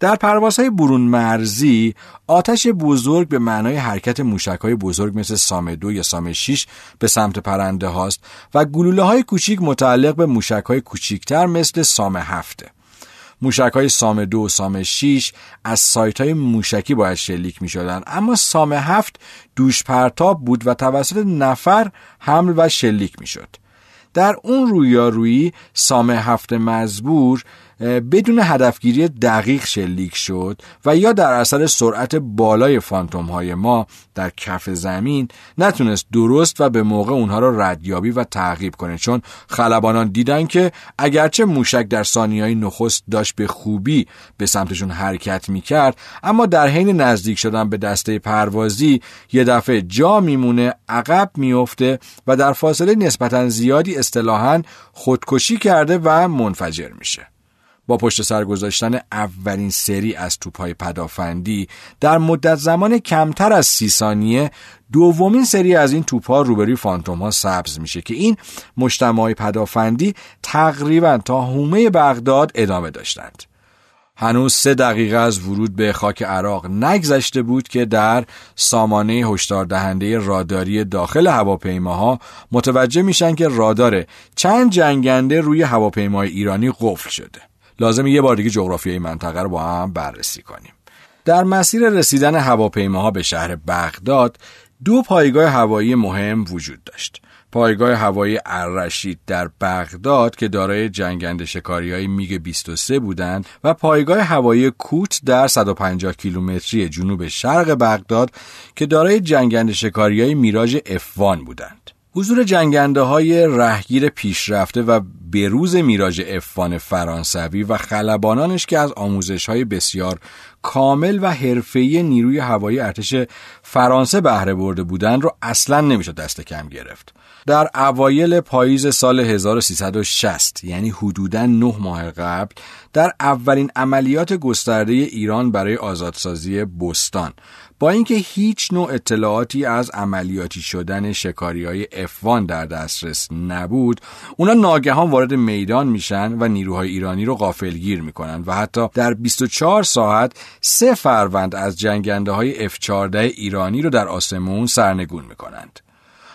در پروازهای برون مرزی آتش بزرگ به معنای حرکت موشک های بزرگ مثل سام دو یا سام 6 به سمت پرنده هاست و گلوله های کوچیک متعلق به موشک های مثل سام هفته. موشک های سام دو و سام 6 از سایت های موشکی باید شلیک می شدن. اما سام هفت دوش پرتاب بود و توسط نفر حمل و شلیک می شد. در اون رویارویی سام هفت مزبور بدون هدفگیری دقیق شلیک شد و یا در اثر سرعت بالای فانتوم های ما در کف زمین نتونست درست و به موقع اونها را ردیابی و تعقیب کنه. چون خلبانان دیدن که اگرچه موشک در های نخست داشت به خوبی به سمتشون حرکت می‌کرد اما در حین نزدیک شدن به دسته پروازی یه دفعه جا میمونه عقب میفته و در فاصله نسبتا زیادی اصطلاحا خودکشی کرده و منفجر میشه. پشت سر گذاشتن اولین سری از توپهای پدافندی در مدت زمان کمتر از سی ثانیه دومین سری از این توپها روبروی فانتوم ها سبز میشه که این مجتمع پدافندی تقریبا تا حومه بغداد ادامه داشتند. هنوز سه دقیقه از ورود به خاک عراق نگذشته بود که در سامانه هشدار دهنده راداری داخل هواپیماها متوجه میشن که رادار چند جنگنده روی هواپیمای ایرانی قفل شده. لازم یه بار دیگه جغرافیای منطقه رو با هم بررسی کنیم در مسیر رسیدن هواپیماها به شهر بغداد دو پایگاه هوایی مهم وجود داشت پایگاه هوایی الرشید در بغداد که دارای جنگنده شکاری های میگ 23 بودند و پایگاه هوایی کوت در 150 کیلومتری جنوب شرق بغداد که دارای جنگنده شکاری های میراژ افوان بودند. حضور جنگنده های رهگیر پیشرفته و بروز میراژ افوان فرانسوی و خلبانانش که از آموزش های بسیار کامل و حرفه‌ای نیروی هوایی ارتش فرانسه بهره برده بودند رو اصلا نمیشه دست کم گرفت. در اوایل پاییز سال 1360 یعنی حدوداً نه ماه قبل در اولین عملیات گسترده ایران برای آزادسازی بستان با اینکه هیچ نوع اطلاعاتی از عملیاتی شدن شکاری های افوان در دسترس نبود اونا ناگهان وارد میدان میشن و نیروهای ایرانی رو غافلگیر می‌کنن و حتی در 24 ساعت سه فروند از جنگنده های F-14 ایرانی رو در آسمون سرنگون می‌کنند.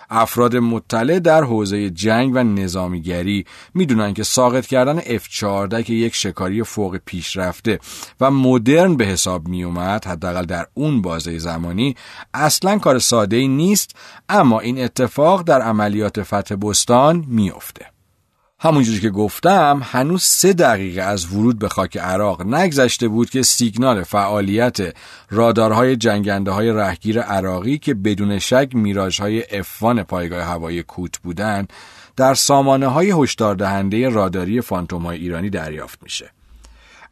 افراد مطلع در حوزه جنگ و نظامیگری می‌دونن که ساقط کردن F-14 که یک شکاری فوق پیشرفته و مدرن به حساب می اومد حداقل در اون بازه زمانی اصلا کار ساده ای نیست اما این اتفاق در عملیات فتح بستان میافته. همونجوری که گفتم هنوز سه دقیقه از ورود به خاک عراق نگذشته بود که سیگنال فعالیت رادارهای جنگنده های رهگیر عراقی که بدون شک های افوان پایگاه هوایی کوت بودند در سامانه های هشدار دهنده راداری فانتوم های ایرانی دریافت میشه.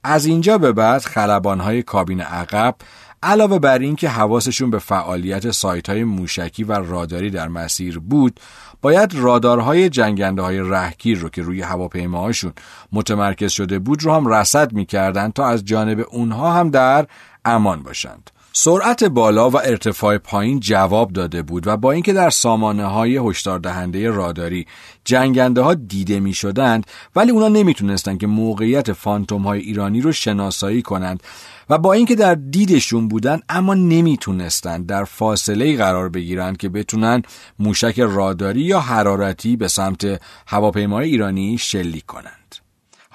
از اینجا به بعد خلبان های کابین عقب علاوه بر اینکه حواسشون به فعالیت سایت های موشکی و راداری در مسیر بود باید رادارهای جنگنده های رهگیر رو که روی هواپیماهاشون متمرکز شده بود رو هم رصد می‌کردند تا از جانب اونها هم در امان باشند. سرعت بالا و ارتفاع پایین جواب داده بود و با اینکه در سامانه های هشدار دهنده راداری جنگنده ها دیده می شدند ولی اونا نمی‌تونستند که موقعیت فانتوم های ایرانی رو شناسایی کنند و با اینکه در دیدشون بودن اما نمی‌تونستند در فاصله قرار بگیرند که بتونن موشک راداری یا حرارتی به سمت هواپیمای ایرانی شلیک کنند.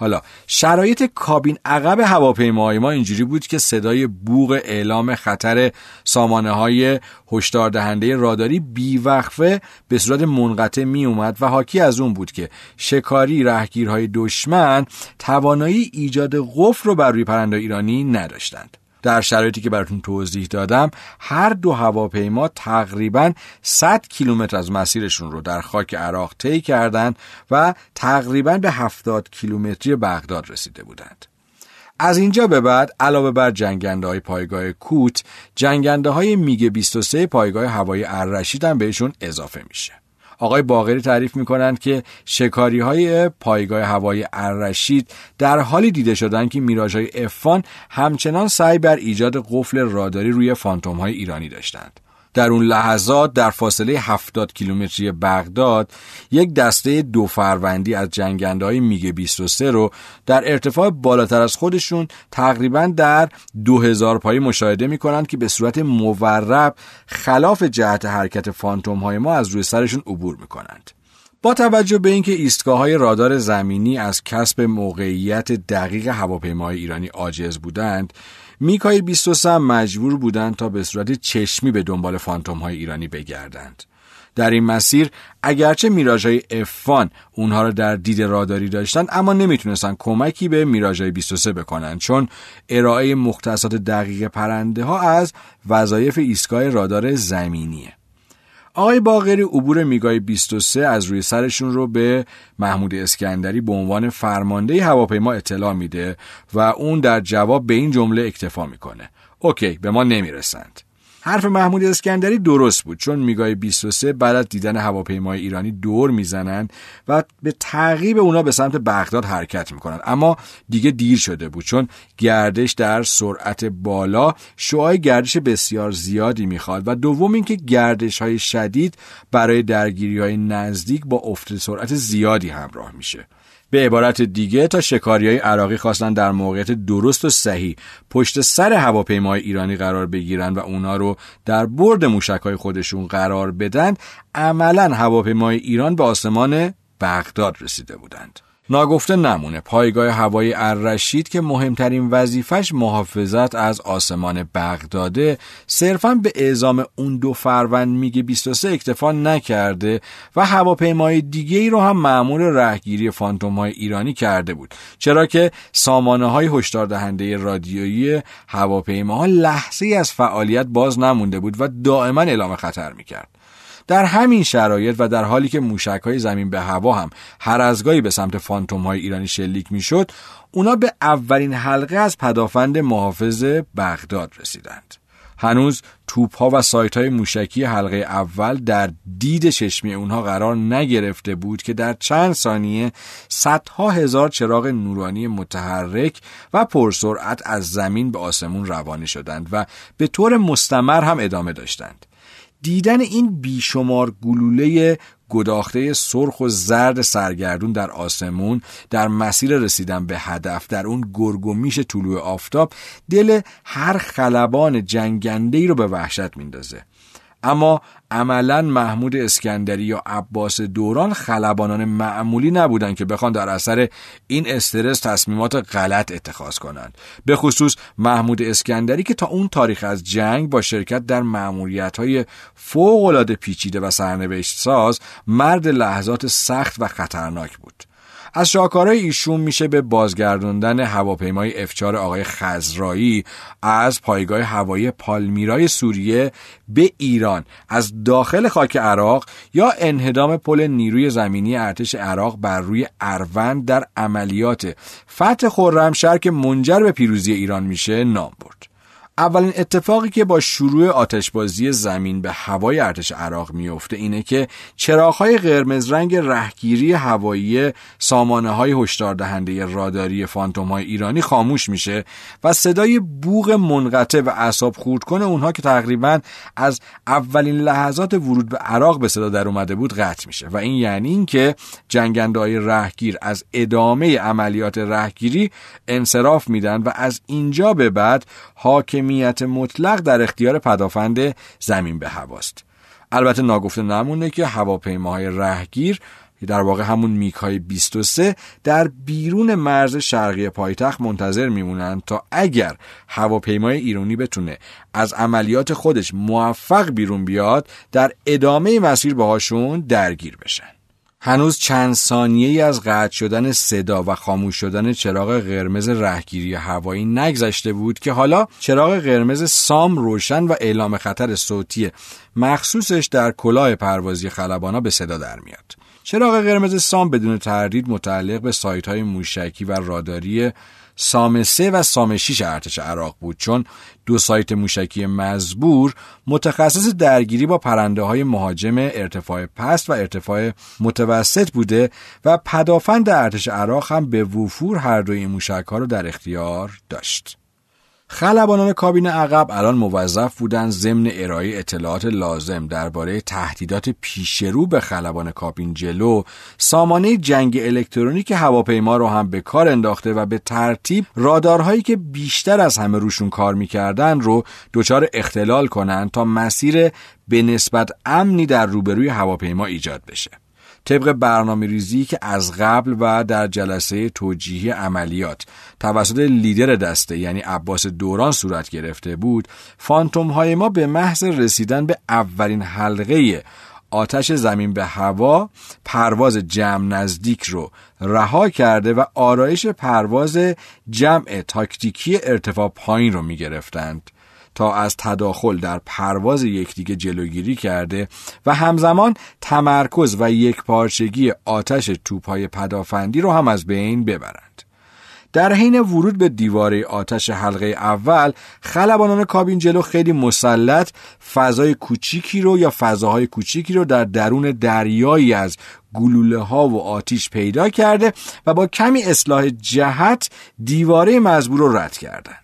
حالا شرایط کابین عقب هواپیماهای ما اینجوری بود که صدای بوغ اعلام خطر سامانه های هشدار دهنده راداری بیوقفه به صورت منقطع می اومد و حاکی از اون بود که شکاری رهگیرهای دشمن توانایی ایجاد قفل رو بر روی پرنده ایرانی نداشتند. در شرایطی که براتون توضیح دادم هر دو هواپیما تقریبا 100 کیلومتر از مسیرشون رو در خاک عراق طی کردند و تقریبا به 70 کیلومتری بغداد رسیده بودند. از اینجا به بعد علاوه بر جنگنده های پایگاه کوت جنگنده های میگ 23 پایگاه هوایی الرشید هم بهشون اضافه میشه آقای باغری تعریف می‌کنند که شکاری های پایگاه هوایی الرشید در حالی دیده شدند که میراژ های افان همچنان سعی بر ایجاد قفل راداری روی فانتوم های ایرانی داشتند. در اون لحظات در فاصله 70 کیلومتری بغداد یک دسته دو فروندی از جنگنده های میگ 23 رو در ارتفاع بالاتر از خودشون تقریبا در 2000 پایی مشاهده می کنند که به صورت مورب خلاف جهت حرکت فانتوم های ما از روی سرشون عبور می کنند. با توجه به اینکه ایستگاه های رادار زمینی از کسب موقعیت دقیق هواپیماهای ایرانی عاجز بودند میکای 23 مجبور بودند تا به صورت چشمی به دنبال فانتوم های ایرانی بگردند. در این مسیر اگرچه میراژ های افان اونها را در دید راداری داشتند اما نمی‌تونستن کمکی به میراژ های 23 بکنند چون ارائه مختصات دقیق پرنده ها از وظایف ایستگاه رادار زمینیه. آقای باغری عبور میگای 23 از روی سرشون رو به محمود اسکندری به عنوان فرمانده هواپیما اطلاع میده و اون در جواب به این جمله اکتفا می‌کنه. اوکی به ما نمی‌رسند. حرف محمود اسکندری درست بود چون میگای 23 بعد از دیدن هواپیمای ایرانی دور می‌زنند و به تعقیب اونا به سمت بغداد حرکت می‌کنند اما دیگه دیر شده بود چون گردش در سرعت بالا شعاع گردش بسیار زیادی می‌خواد و دوم اینکه گردش های شدید برای درگیری های نزدیک با افت سرعت زیادی همراه میشه. به عبارت دیگه تا شکاری های عراقی خواستن در موقعیت درست و صحیح پشت سر هواپیمای ایرانی قرار بگیرن و اونا رو در برد موشک های خودشون قرار بدن عملا هواپیمای ایران به آسمان بغداد رسیده بودند. ناگفته نمونه. پایگاه هوایی الرشید که مهمترین وظیفش محافظت از آسمان بغداده. صرفا به اعزام اون دو فروند میگه 23 اکتفا نکرده و هواپیمای دیگه ای رو هم معمول رهگیری فانتوم های ایرانی کرده بود. چرا که سامانه های هشدار دهنده رادیویی هواپیماها لحظه از فعالیت باز نمونده بود و دائما اعلام خطر می‌کرد. در همین شرایط و در حالی که موشک های زمین به هوا هم هر از گاهی به سمت فانتوم های ایرانی شلیک می‌شد اونا به اولین حلقه از پدافند محافظ بغداد رسیدند هنوز توپ ها و سایت های موشکی حلقه اول در دید چشمی اونها قرار نگرفته بود که در چند ثانیه صدها هزار چراغ نورانی متحرک و پرسرعت از زمین به آسمون روانه شدند و به طور مستمر هم ادامه داشتند. دیدن این بیشمار گلوله گداخته سرخ و زرد سرگردون در آسمون در مسیر رسیدن به هدف در اون گرگ و میش طلوع آفتاب دل هر خلبان جنگنده ای رو به وحشت میندازه. اما عملا محمود اسکندری یا عباس دوران خلبانان معمولی نبودند که بخوان در اثر این استرس تصمیمات غلط اتخاذ کنند. به خصوص محمود اسکندری که تا اون تاریخ از جنگ با شرکت در معمولیت های فوق پیچیده و سرنوشت ساز مرد لحظات سخت و خطرناک بود. از شاهکارهای ایشون میشه به بازگردوندن هواپیمای افچار آقای خزرایی از پایگاه هوایی پالمیرای سوریه به ایران از داخل خاک عراق یا انهدام پل نیروی زمینی ارتش عراق بر روی اروند در عملیات فتح خرمشهر که منجر به پیروزی ایران میشه نام برد. اولین اتفاقی که با شروع آتشبازی زمین به هوای ارتش عراق میفته اینه که چراغهای قرمز رنگ رهگیری هوایی سامانه های هشدار دهنده راداری فانتوم های ایرانی خاموش میشه و صدای بوغ منقطع و اعصاب خورد کنه اونها که تقریبا از اولین لحظات ورود به عراق به صدا در اومده بود قطع میشه. و این یعنی اینکه جنگنده های رهگیر از ادامه عملیات رهگیری انصراف میدن و از اینجا به بعد حاکم حاکمیت مطلق در اختیار پدافند زمین به هواست. البته ناگفته نمونه که هواپیماهای رهگیر در واقع همون میک های 23 در بیرون مرز شرقی پایتخت منتظر میمونند تا اگر هواپیمای ایرانی بتونه از عملیات خودش موفق بیرون بیاد در ادامه مسیر باهاشون درگیر بشن. هنوز چند ثانیه ای از قطع شدن صدا و خاموش شدن چراغ قرمز رهگیری هوایی نگذشته بود که حالا چراغ قرمز سام روشن و اعلام خطر صوتی مخصوصش در کلاه پروازی خلبانا به صدا در میاد. چراغ قرمز سام بدون تردید متعلق به سایت های موشکی و راداری سام 3 و سام 6 ارتش عراق بود چون دو سایت موشکی مزبور متخصص درگیری با پرنده های مهاجم ارتفاع پست و ارتفاع متوسط بوده و پدافند ارتش عراق هم به وفور هر دوی این موشک ها رو در اختیار داشت. خلبانان کابین عقب الان موظف بودند ضمن ارائه اطلاعات لازم درباره تهدیدات پیشرو به خلبان کابین جلو. سامانه جنگ الکترونیک هواپیما رو هم به کار انداخته و به ترتیب رادارهایی که بیشتر از همه روشون کار می‌کردن رو دچار اختلال کنند تا مسیر به نسبت امنی در روبروی هواپیما ایجاد بشه. طبق برنامه ریزی که از قبل و در جلسه توجیهی عملیات توسط لیدر دسته یعنی عباس دوران صورت گرفته بود فانتوم های ما به محض رسیدن به اولین حلقه آتش زمین به هوا پرواز جمع نزدیک رو رها کرده و آرایش پرواز جمع تاکتیکی ارتفاع پایین رو می گرفتند. تا از تداخل در پرواز یکدیگه جلوگیری کرده و همزمان تمرکز و یک پارچگی آتش توپهای پدافندی رو هم از بین ببرند. در حین ورود به دیواره آتش حلقه اول خلبانان کابین جلو خیلی مسلط فضای کوچیکی رو یا فضاهای کوچیکی رو در درون دریایی از گلوله ها و آتیش پیدا کرده و با کمی اصلاح جهت دیواره مزبور رو رد کردند.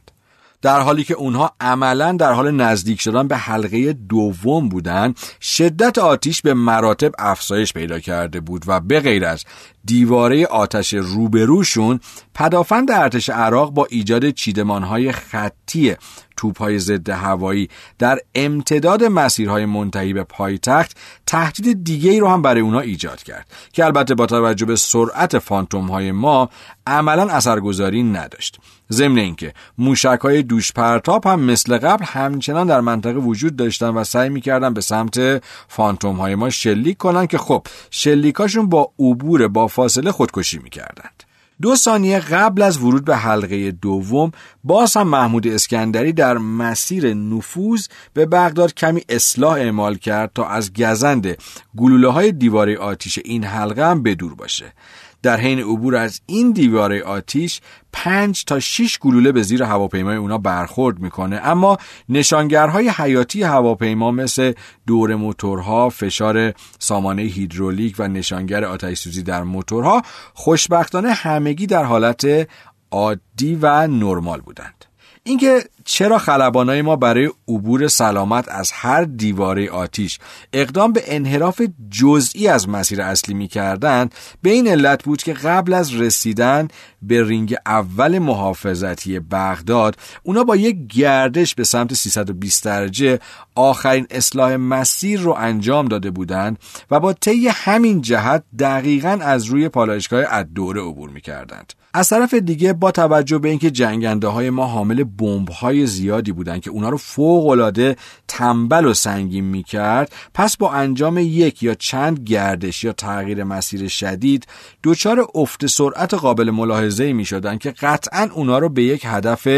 در حالی که اونها عملا در حال نزدیک شدن به حلقه دوم بودند شدت آتیش به مراتب افزایش پیدا کرده بود و به غیر از دیواره آتش روبروشون پدافند ارتش عراق با ایجاد چیدمانهای خطی توپهای ضد هوایی در امتداد مسیرهای منتهی به پایتخت تهدید دیگه ای رو هم برای اونا ایجاد کرد که البته با توجه به سرعت فانتوم های ما عملا اثرگذاری نداشت. ضمن اینکه موشک های دوش پرتاب هم مثل قبل همچنان در منطقه وجود داشتن و سعی می‌کردن به سمت فانتوم های ما شلیک کنن که خب شلیکاشون با عبور با فاصله خودکشی می‌کردند. دو ثانیه قبل از ورود به حلقه دوم باز هم محمود اسکندری در مسیر نفوذ به بغداد کمی اصلاح اعمال کرد تا از گزند گلوله های دیواره آتیش این حلقه هم بدور باشه. در حین عبور از این دیواره آتیش پنج تا 6 گلوله به زیر هواپیمای اونا برخورد می‌کنه اما نشانگرهای حیاتی هواپیما مثل دور موتورها، فشار سامانه هیدرولیک و نشانگر آتش سوزی در موتورها خوشبختانه همگی در حالت عادی و نرمال بودند. اینکه چرا خلبانای ما برای عبور سلامت از هر دیواره آتیش اقدام به انحراف جزئی از مسیر اصلی می کردن به این علت بود که قبل از رسیدن به رینگ اول محافظتی بغداد اونا با یک گردش به سمت 320 درجه آخرین اصلاح مسیر رو انجام داده بودند و با طی همین جهت دقیقا از روی پالایشگاه الدوره عبور می کردند. از طرف دیگه با توجه به اینکه جنگنده های ما حامل بمب های زیادی بودند که اونا رو فوق العاده تنبل و سنگین می‌کرد پس با انجام یک یا چند گردش یا تغییر مسیر شدید دچار افت سرعت قابل ملاحظه می شدن که قطعا اونا رو به یک هدف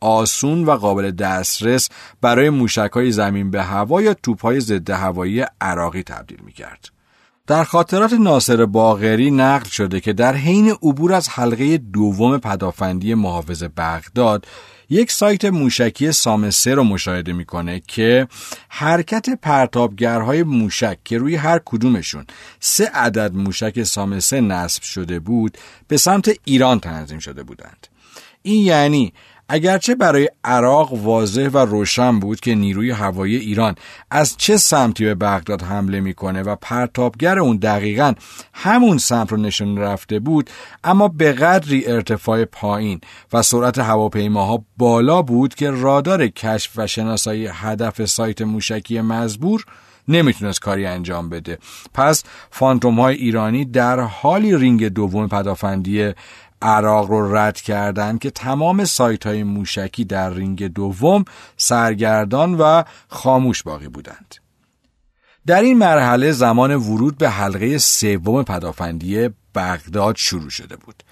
آسون و قابل دسترس برای موشک های زمین به هوا یا توپ های ضد هوایی عراقی تبدیل می کرد. در خاطرات ناصر باغری نقل شده که در حین عبور از حلقه دوم پدافندی محافظ بغداد یک سایت موشکی سامسه رو مشاهده می‌کنه که حرکت پرتابگرهای موشک که روی هر کدومشون سه عدد موشک سامسه نصب شده بود به سمت ایران تنظیم شده بودند. این یعنی اگرچه برای عراق واضح و روشن بود که نیروی هوایی ایران از چه سمتی به بغداد حمله می‌کنه و پرتابگر اون دقیقا همون سمت رو نشون رفته بود اما به قدری ارتفاع پایین و سرعت هواپیماها بالا بود که رادار کشف و شناسایی هدف سایت موشکی مزبور نمی‌تونست کاری انجام بده. پس فانتوم های ایرانی در حالی رینگ دوم پدافندی عراق رو رد کردند که تمام سایت های موشکی در رینگ دوم سرگردان و خاموش باقی بودند. در این مرحله زمان ورود به حلقه سوم پدافندی بغداد شروع شده بود.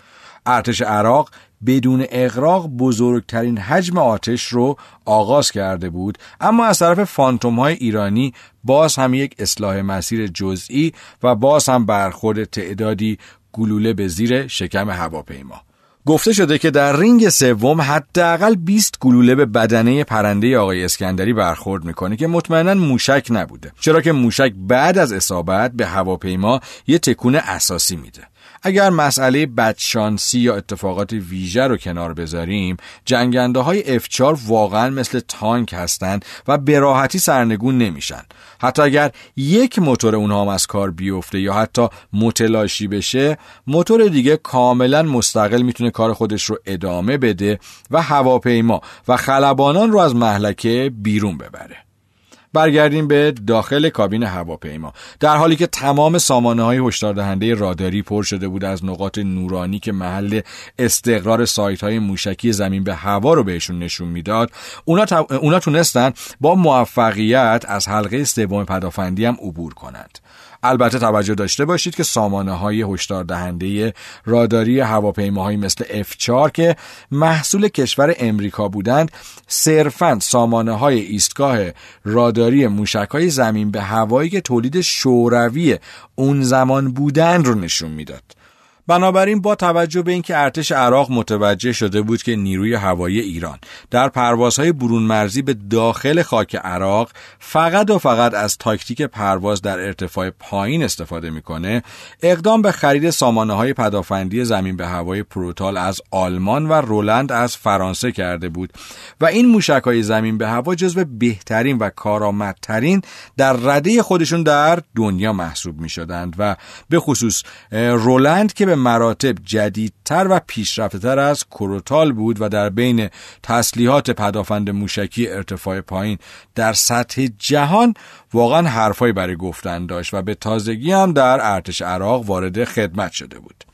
ارتش عراق بدون اقراق بزرگترین حجم آتش رو آغاز کرده بود اما از طرف فانتوم های ایرانی باز هم یک اصلاح مسیر جزئی و باز هم برخورد تعدادی گلوله به زیر شکم هواپیما. گفته شده که در رینگ سوم حداقل 20 گلوله به بدنه پرنده آقای اسکندری برخورد می‌کنه که مطمئنا موشک نبوده چرا که موشک بعد از اصابت به هواپیما یه تکون اساسی میده. اگر مسئله بدشانسی یا اتفاقات ویژه رو کنار بذاریم جنگنده های F4 واقعا مثل تانک هستند و به راحتی سرنگون نمیشن. حتی اگر یک موتور اونها هم از کار بیفته یا حتی متلاشی بشه موتور دیگه کاملا مستقل می‌تونه کار خودش رو ادامه بده و هواپیما و خلبانان رو از محلکه بیرون ببره. برگردیم به داخل کابین هواپیما. در حالی که تمام سامانه های هشدار دهنده راداری پر شده بود از نقاط نورانی که محل استقرار سایت های موشکی زمین به هوا رو بهشون نشون می‌داد اونا, اونا تونستن با موفقیت از حلقه سوم پدافندی هم عبور کنند. البته توجه داشته باشید که سامانه های هشدار دهنده راداری هواپیماهایی مثل F4 که محصول کشور امریکا بودند صرفا سامانه های ایستگاه راداری موشک های زمین به هوایی که تولید شوروی اون زمان بودند رو نشون می‌داد. بنابراین با توجه به اینکه ارتش عراق متوجه شده بود که نیروی هوایی ایران در پروازهای برون مرزی به داخل خاک عراق فقط و فقط از تاکتیک پرواز در ارتفاع پایین استفاده می‌کنه اقدام به خرید سامانه های پدافندی زمین به هوای پروتال از آلمان و رولند از فرانسه کرده بود و این موشک های زمین به هوا جزو بهترین و کارآمدترین در رده خودشون در دنیا محسوب می شدند و به خصوص رولند که به مراتب جدیدتر و پیشرفتهتر از کروتال بود و در بین تسلیحات پدافند موشکی ارتفاع پایین در سطح جهان واقعا حرفایی برای گفتن داشت و به تازگی هم در ارتش عراق وارد خدمت شده بود.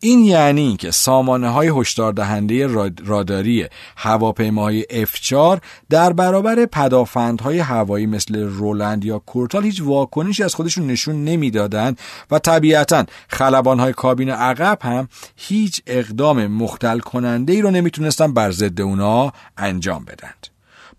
این یعنی که سامانه های هشدار دهنده راداری هواپیماهای F4 در برابر پدافندهای هوایی مثل رولند یا کورتال هیچ واکنشی از خودشون نشون نمی‌دادند و طبیعتا خلبان های کابین عقب هم هیچ اقدام مختل کننده ای رو نمی‌تونستن بر ضد اونا انجام بدند.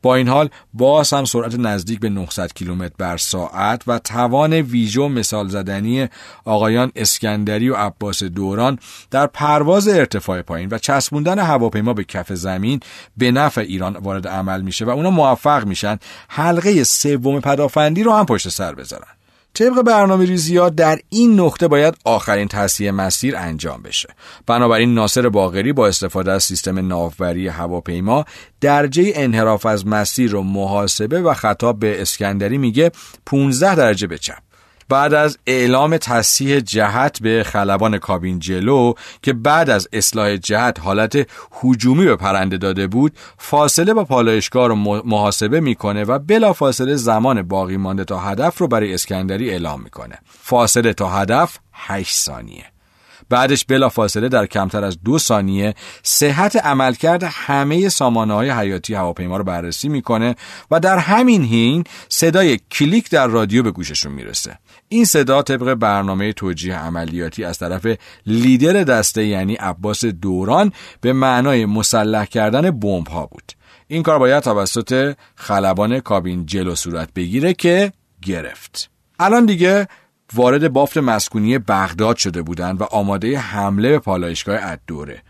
با این حال باز هم سرعت نزدیک به 900 کیلومتر بر ساعت و توان ویژو مثال زدنی آقایان اسکندری و عباس دوران در پرواز ارتفاع پایین و چسبوندن هواپیما به کف زمین به نفع ایران وارد عمل میشه و اونا موفق میشن حلقه سوم پدافندی رو هم پشت سر بذارن. طبق برنامه ریزی ها در این نقطه باید آخرین تصحیح مسیر انجام بشه. بنابراین ناصر باغری با استفاده از سیستم ناوبری هواپیما درجه انحراف از مسیر رو محاسبه و خطاب به اسکندری میگه 15 درجه به بعد از اعلام تصحیح جهت به خلبان کابین جلو که بعد از اصلاح جهت حالت هجومی به پرنده داده بود فاصله با پالایشگاه رو محاسبه می‌کنه و بلا فاصله زمان باقی مانده تا هدف رو برای اسکندری اعلام می‌کنه. فاصله تا هدف 8 ثانیه. بعدش بلا فاصله در کمتر از دو ثانیه صحت عملکرد همه سامانه های حیاتی هواپیما رو بررسی می‌کنه و در همین حین صدای کلیک در رادیو به گوششون می‌رسه. این صدا طبق برنامه توجیه عملیاتی از طرف لیدر دسته یعنی عباس دوران به معنای مسلح کردن بمب ها بود. این کار باید توسط خلبان کابین جلو صورت بگیره که گرفت. الان دیگه وارد بافت مسکونی بغداد شده بودند و آماده حمله به پالایشگاه ادوره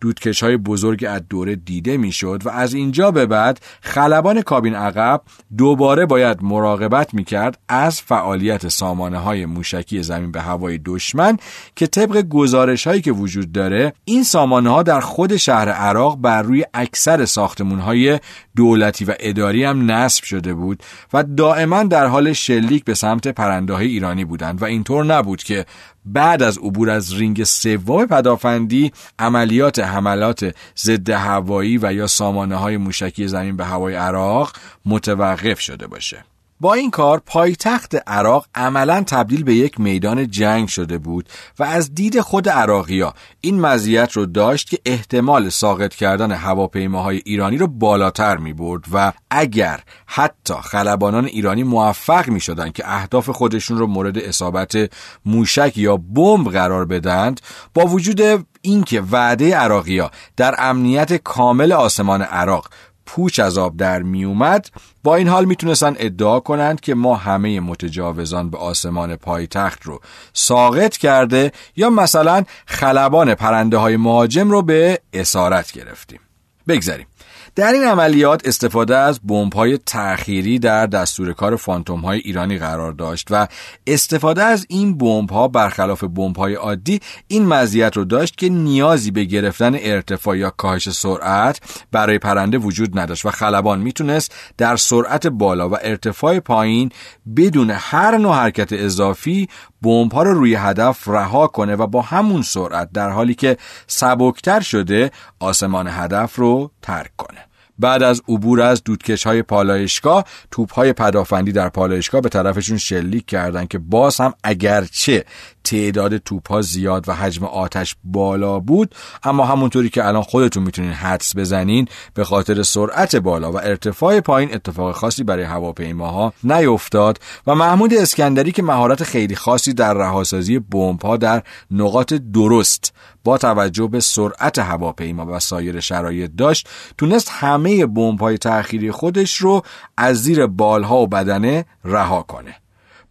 دودکش های بزرگ از دوره دیده می‌شد و از اینجا به بعد خلبان کابین عقب دوباره باید مراقبت می‌کرد از فعالیت سامانه های موشکی زمین به هوای دشمن که طبق گزارش هایی که وجود داره این سامانه ها در خود شهر عراق بر روی اکثر ساختمون های دولتی و اداری هم نصب شده بود و دائما در حال شلیک به سمت پرنده های ایرانی بودند و اینطور نبود که بعد از عبور از رینگ سوم پدافندی عملیات حملات ضد هوایی و یا سامانه های موشکی زمین به هوای عراق متوقف شده باشه. با این کار پایتخت عراق عملا تبدیل به یک میدان جنگ شده بود و از دید خود عراقیا این مزیت رو داشت که احتمال ساقط کردن هواپیماهای ایرانی رو بالاتر می برد و اگر حتی خلبانان ایرانی موفق می شدن که اهداف خودشون رو مورد اصابت موشک یا بمب قرار بدند با وجود اینکه وعده عراقیا در امنیت کامل آسمان عراق پوچ از آب در می اومد با این حال می‌تونستن ادعا کنند که ما همه متجاوزان به آسمان پایتخت رو ساقط کرده یا مثلا خلبان پرنده های مهاجم رو به اسارت گرفتیم. بگذاریم. در این عملیات استفاده از های تأخیری در دستور کار فانتوم های ایرانی قرار داشت و استفاده از این بمب ها برخلاف بمب های عادی این مزیت رو داشت که نیازی به گرفتن ارتفاع یا کاهش سرعت برای پرنده وجود نداشت و خلبان می‌تونست در سرعت بالا و ارتفاع پایین بدون هر نوع حرکت اضافی ها رو روی هدف رها کنه و با همون سرعت در حالی که سبکتر شده آسمان هدف رو ترک کنه. بعد از عبور از دودکش های پالایشگاه توپ های پدافندی در پالایشگاه به طرفشون شلیک کردند که باز هم اگرچه تعداد توپ ها زیاد و حجم آتش بالا بود اما همونطوری که الان خودتون می‌تونین حدس بزنین به خاطر سرعت بالا و ارتفاع پایین اتفاق خاصی برای هواپیماها نیفتاد و محمود اسکندری که مهارت خیلی خاصی در رهاسازی بمب ها در نقاط درست با توجه به سرعت هواپیما و سایر شرایط داشت تونست همه بمب های تأخیری خودش رو از زیر بالها و بدنه رها کنه.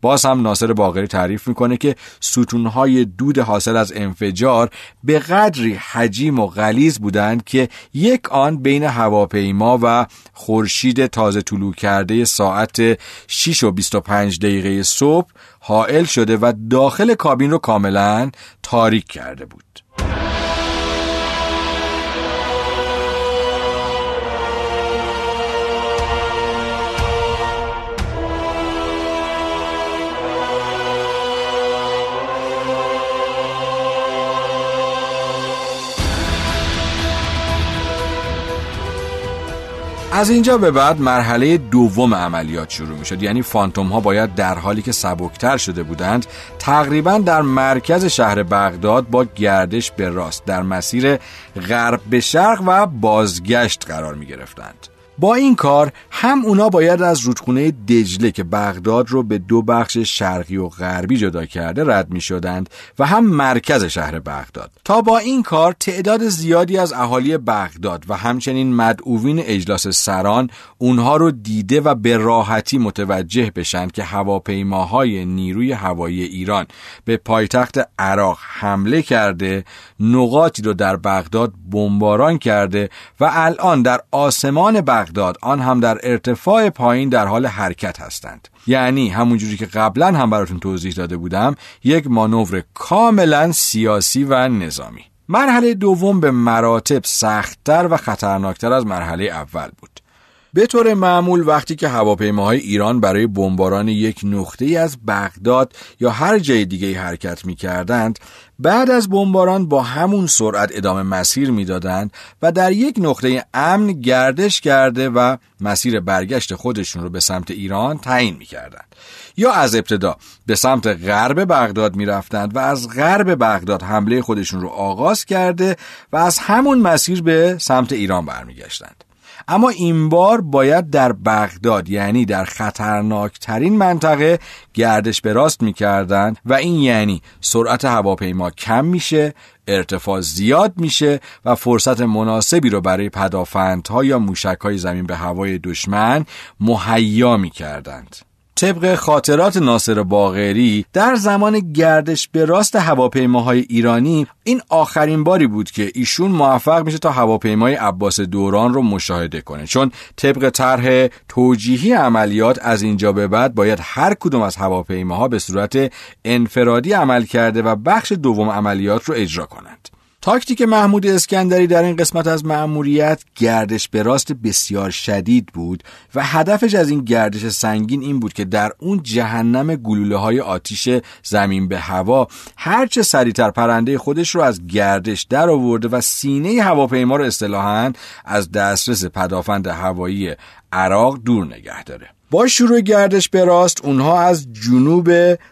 باز هم ناصر باقری تعریف می‌کنه که ستونهای دود حاصل از انفجار به قدری حجیم و غلیز بودند که یک آن بین هواپیما و خورشید تازه طلوع کرده ساعت 6 و 25 دقیقه صبح حائل شده و داخل کابین رو کاملا تاریک کرده بود. از اینجا به بعد مرحله دوم عملیات شروع می شد یعنی فانتوم ها باید در حالی که سبکتر شده بودند تقریبا در مرکز شهر بغداد با گردش به راست در مسیر غرب به شرق و بازگشت قرار می گرفتند با این کار هم اونا باید از رودخونه دجله که بغداد رو به دو بخش شرقی و غربی جدا کرده رد می شدند و هم مرکز شهر بغداد. تا با این کار تعداد زیادی از اهالی بغداد و همچنین مدعوین اجلاس سران اونها رو دیده و به راحتی متوجه بشن که هواپیماهای نیروی هوایی ایران به پایتخت عراق حمله کرده نقاطی رو در بغداد بمباران کرده و الان در آسمان بغداد بغداد آن هم در ارتفاع پایین در حال حرکت هستند. یعنی همونجوری که قبلا هم براتون توضیح داده بودم یک مانور کاملا سیاسی و نظامی. مرحله دوم به مراتب سختتر و خطرناکتر از مرحله اول بود. به طور معمول وقتی که هواپیماهای ایران برای بمباران یک نقطه از بغداد یا هر جای دیگه حرکت می کردند بعد از بمباران با همون سرعت ادامه مسیر می‌دادند و در یک نقطه امن گردش کرده و مسیر برگشت خودشون رو به سمت ایران تعیین می‌کردند. یا از ابتدا به سمت غرب بغداد می‌رفتند و از غرب بغداد حمله خودشون رو آغاز کرده و از همون مسیر به سمت ایران برمیگشتند. اما این بار باید در بغداد یعنی در خطرناکترین منطقه گردش به راست می‌کردند و این یعنی سرعت هواپیما کم میشه ارتفاع زیاد میشه و فرصت مناسبی رو برای پدافندها یا موشک زمین به هوای دشمن مهیا می‌کردند. طبق خاطرات ناصر باغری در زمان گردش به راست هواپیماهای ایرانی این آخرین باری بود که ایشون موفق میشه تا هواپیمای عباس دوران رو مشاهده کنه. چون طبق طرح توجیهی عملیات از اینجا به بعد باید هر کدوم از هواپیماها به صورت انفرادی عمل کرده و بخش دوم عملیات رو اجرا کنند. تاکتیک محمود اسکندری در این قسمت از مأموریت گردش به راست بسیار شدید بود و هدفش از این گردش سنگین این بود که در اون جهنم گلوله های آتیش زمین به هوا هرچه سریعتر پرنده خودش رو از گردش در آورده و سینه هواپیما رو اصطلاحا از دسترس پدافند هوایی عراق دور نگه داره. با شروع گردش به راست اونها از جنوب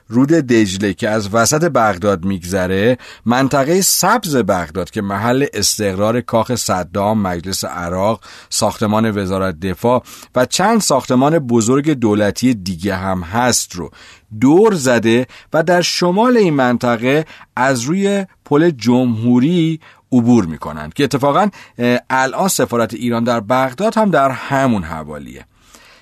رود دجله که از وسط بغداد میگذره منطقه سبز بغداد که محل استقرار کاخ صدام مجلس عراق ساختمان وزارت دفاع و چند ساختمان بزرگ دولتی دیگه هم هست رو دور زده و در شمال این منطقه از روی پل جمهوری عبور می‌کنند که اتفاقا الان سفارت ایران در بغداد هم در همون حوالیه.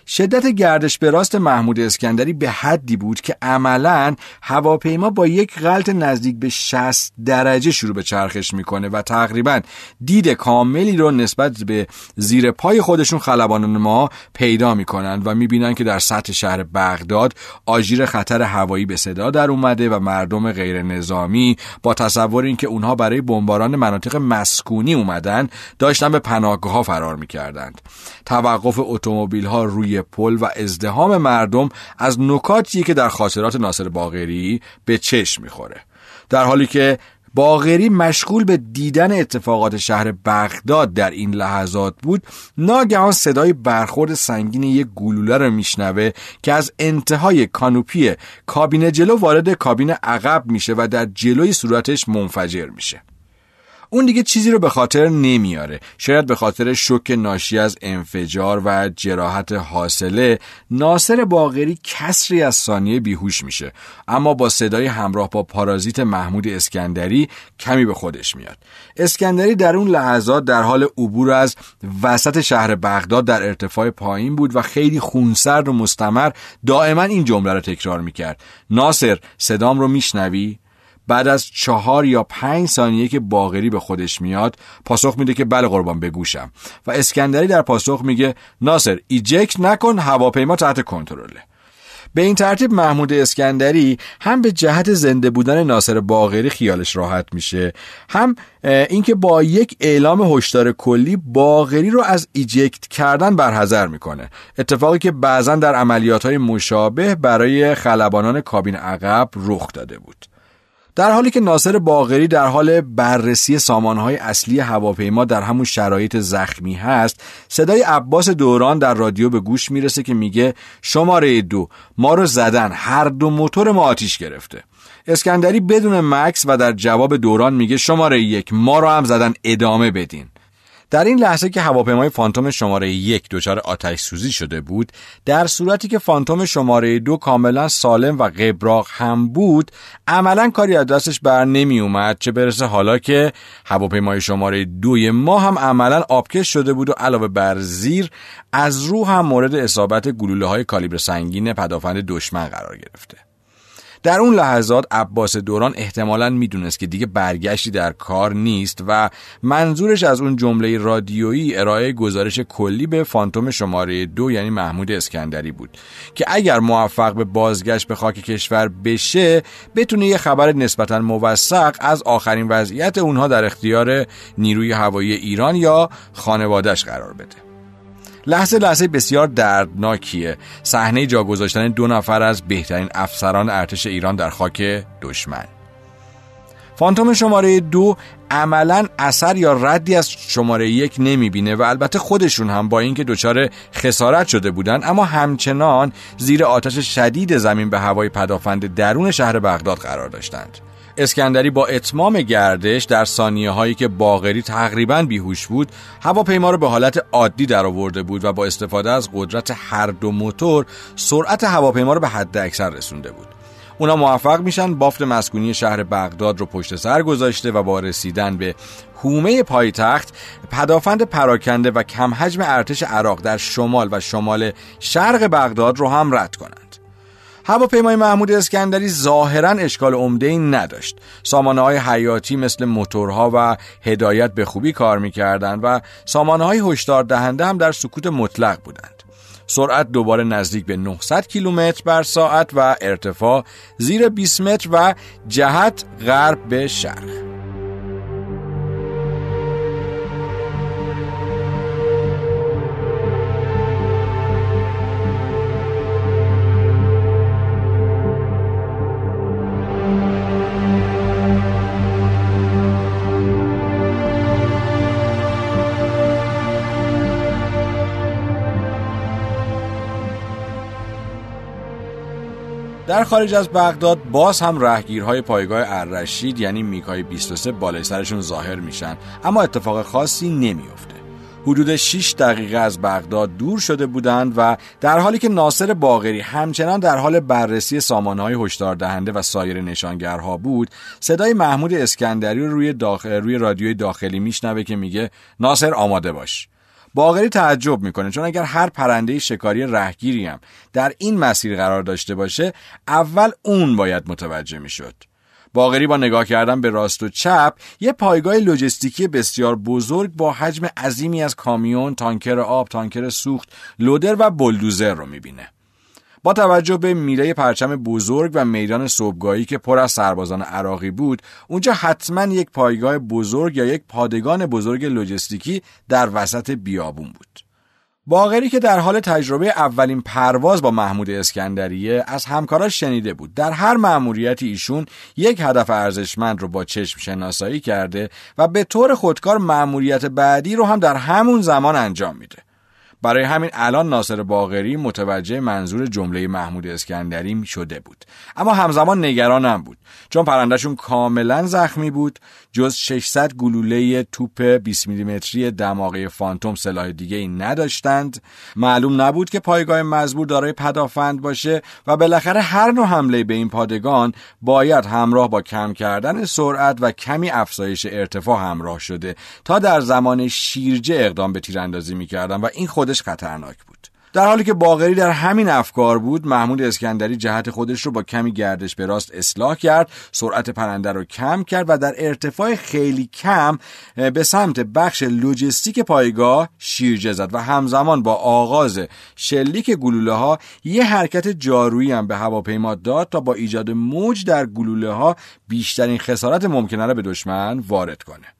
شدت گردش به راست محمود اسکندری به حدی بود که عملا هواپیما با یک غلط نزدیک به 60 درجه شروع به چرخش می‌کنه و تقریبا دید کاملی رو نسبت به زیر پای خودشون خلبانان ما پیدا می‌کنند و می‌بینن که در سطح شهر بغداد آژیر خطر هوایی به صدا در اومده و مردم غیر نظامی با تصور اینکه اونها برای بمباران مناطق مسکونی اومدن داشتن به پناهگاه ها فرار می‌کردند. توقف اتومبیل ها روی پل و ازدهام مردم از نکاتیه که در خاطرات ناصر باغری به چشم می‌خوره. در حالی که باغری مشغول به دیدن اتفاقات شهر بغداد در این لحظات بود ناگهان صدای برخورد سنگین یک گلوله رو میشنوه که از انتهای کانوپی کابین جلو وارد کابین عقب میشه و در جلوی صورتش منفجر میشه. اون دیگه چیزی رو به خاطر نمیاره. شاید به خاطر شوک ناشی از انفجار و جراحت حاصله ناصر باغری کسری از ثانیه بیهوش میشه. اما با صدای همراه با پارازیت محمود اسکندری کمی به خودش میاد. اسکندری در اون لحظات در حال عبور از وسط شهر بغداد در ارتفاع پایین بود و خیلی خونسرد و مستمر دائما این جمله رو تکرار می‌کرد. ناصر صدام رو میشنوی؟ بعد از چهار یا پنج ثانیه که باغری به خودش میاد پاسخ میده که بله قربان بگوشم و اسکندری در پاسخ میگه ناصر ایجکت نکن هواپیما تحت کنترله. به این ترتیب محمود اسکندری هم به جهت زنده بودن ناصر باغری خیالش راحت میشه هم اینکه با یک اعلام هشدار کلی باغری رو از ایجکت کردن برحذر می‌کنه. اتفاقی که بعضا در عملیات های مشابه برای خلبانان کابین عقب رخ داده بود. در حالی که ناصر باغری در حال بررسی سامانهای اصلی هواپیما در همون شرایط زخمی هست صدای عباس دوران در رادیو به گوش می‌رسه که میگه شماره دو ما رو زدن هر دو موتور ما آتیش گرفته. اسکندری بدون مکس و در جواب دوران میگه شماره یک ما رو هم زدن ادامه بدین. در این لحظه که هواپیمای فانتوم شماره یک دچار آتش سوزی شده بود در صورتی که فانتوم شماره دو کاملا سالم و قبراق هم بود عملا کاری از دستش بر نمی اومد چه برسه حالا که هواپیمای شماره دوی ما هم عملا آبکش شده بود و علاوه بر زیر از رو هم مورد اصابت گلوله های کالیبر سنگین پدافند دشمن قرار گرفته. در اون لحظات عباس دوران احتمالا می‌دونست که دیگه برگشتی در کار نیست و منظورش از اون جمله رادیویی ارائه گزارش کلی به فانتوم شماره دو یعنی محمود اسکندری بود که اگر موفق به بازگشت به خاک کشور بشه بتونه یه خبر نسبتا موثق از آخرین وضعیت اونها در اختیار نیروی هوایی ایران یا خانوادهش قرار بده. لحظه لحظه بسیار دردناکیه. صحنه جا گذاشتن دو نفر از بهترین افسران ارتش ایران در خاک دشمن. فانتوم شماره دو عملا اثر یا ردی از شماره یک نمی‌بینه و البته خودشون هم با اینکه دچار خسارت شده بودن اما همچنان زیر آتش شدید زمین به هوای پدافند درون شهر بغداد قرار داشتند. اسکندری با اتمام گردش در ثانیه هایی که باغری تقریبا بیهوش بود هواپیما رو به حالت عادی در آورده بود و با استفاده از قدرت هر دو موتور سرعت هواپیما رو به حد اکثر رسونده بود. اونا موفق میشن بافت مسکونی شهر بغداد رو پشت سر گذاشته و با رسیدن به حومه پایتخت پدافند پراکنده و کم حجم ارتش عراق در شمال و شمال شرق بغداد رو هم رد کنند هواپیمای محمود اسکندری ظاهرا اشکال عمده ای نداشت. سامانه های حیاتی مثل موتورها و هدایت به خوبی کار می‌کردند و سامانه های هشدار دهنده هم در سکوت مطلق بودند. سرعت دوباره نزدیک به 900 کیلومتر بر ساعت و ارتفاع زیر 20 متر و جهت غرب به شرق. در خارج از بغداد باز هم رهگیرهای پایگاه الرشید یعنی میکای 23 بالای سرشون ظاهر میشن. اما اتفاق خاصی نمیافته. حدود 6 دقیقه از بغداد دور شده بودند و در حالی که ناصر باغری همچنان در حال بررسی سامانهای هشدار دهنده و سایر نشانگرها بود صدای محمود اسکندری رو روی, داخل، روی رادیوی داخلی میشنوه که میگه ناصر آماده باش. باغری تعجب می‌کنه چون اگر هر پرنده شکاری رهگیری هم در این مسیر قرار داشته باشه اول اون باید متوجه می‌شد باغری با نگاه کردن به راست و چپ یه پایگاه لوجستیکی بسیار بزرگ با حجم عظیمی از کامیون، تانکر آب، تانکر سوخت، لودر و بلدوزر رو می‌بینه. با توجه به میله پرچم بزرگ و میدان صبحگاهی که پر از سربازان عراقی بود اونجا حتما یک پایگاه بزرگ یا یک پادگان بزرگ لوجستیکی در وسط بیابون بود. باغری که در حال تجربه اولین پرواز با محمود اسکندریه از همکاراش شنیده بود. در هر مأموریتی ایشون یک هدف ارزشمند رو با چشم شناسایی کرده و به طور خودکار مأموریت بعدی رو هم در همون زمان انجام میده. برای همین الان ناصر باغری متوجه منظور جمله محمود اسکندری شده بود. اما همزمان نگرانم بود چون پرندهشون کاملا زخمی بود. جز 600 گلوله توپ 20 میلیمتری دماغه فانتوم سلاح دیگه ای نداشتند. معلوم نبود که پایگاه مزبور دارای پدافند باشه و بالاخره هر نوع حمله به این پادگان باید همراه با کم کردن سرعت و کمی افزایش ارتفاع همراه شده تا در زمان شیرجه اقدام به تیراندازی می‌کردن و این خودش خطرناک بود. در حالی که باغری در همین افکار بود محمود اسکندری جهت خودش رو با کمی گردش به راست اصلاح کرد سرعت پرنده رو کم کرد و در ارتفاع خیلی کم به سمت بخش لوجستیک پایگاه شیرجه زد و همزمان با آغاز شلیک گلوله ها یه حرکت جارویی هم به هواپیما داد تا با ایجاد موج در گلوله ها بیشترین خسارت ممکنه رو به دشمن وارد کنه.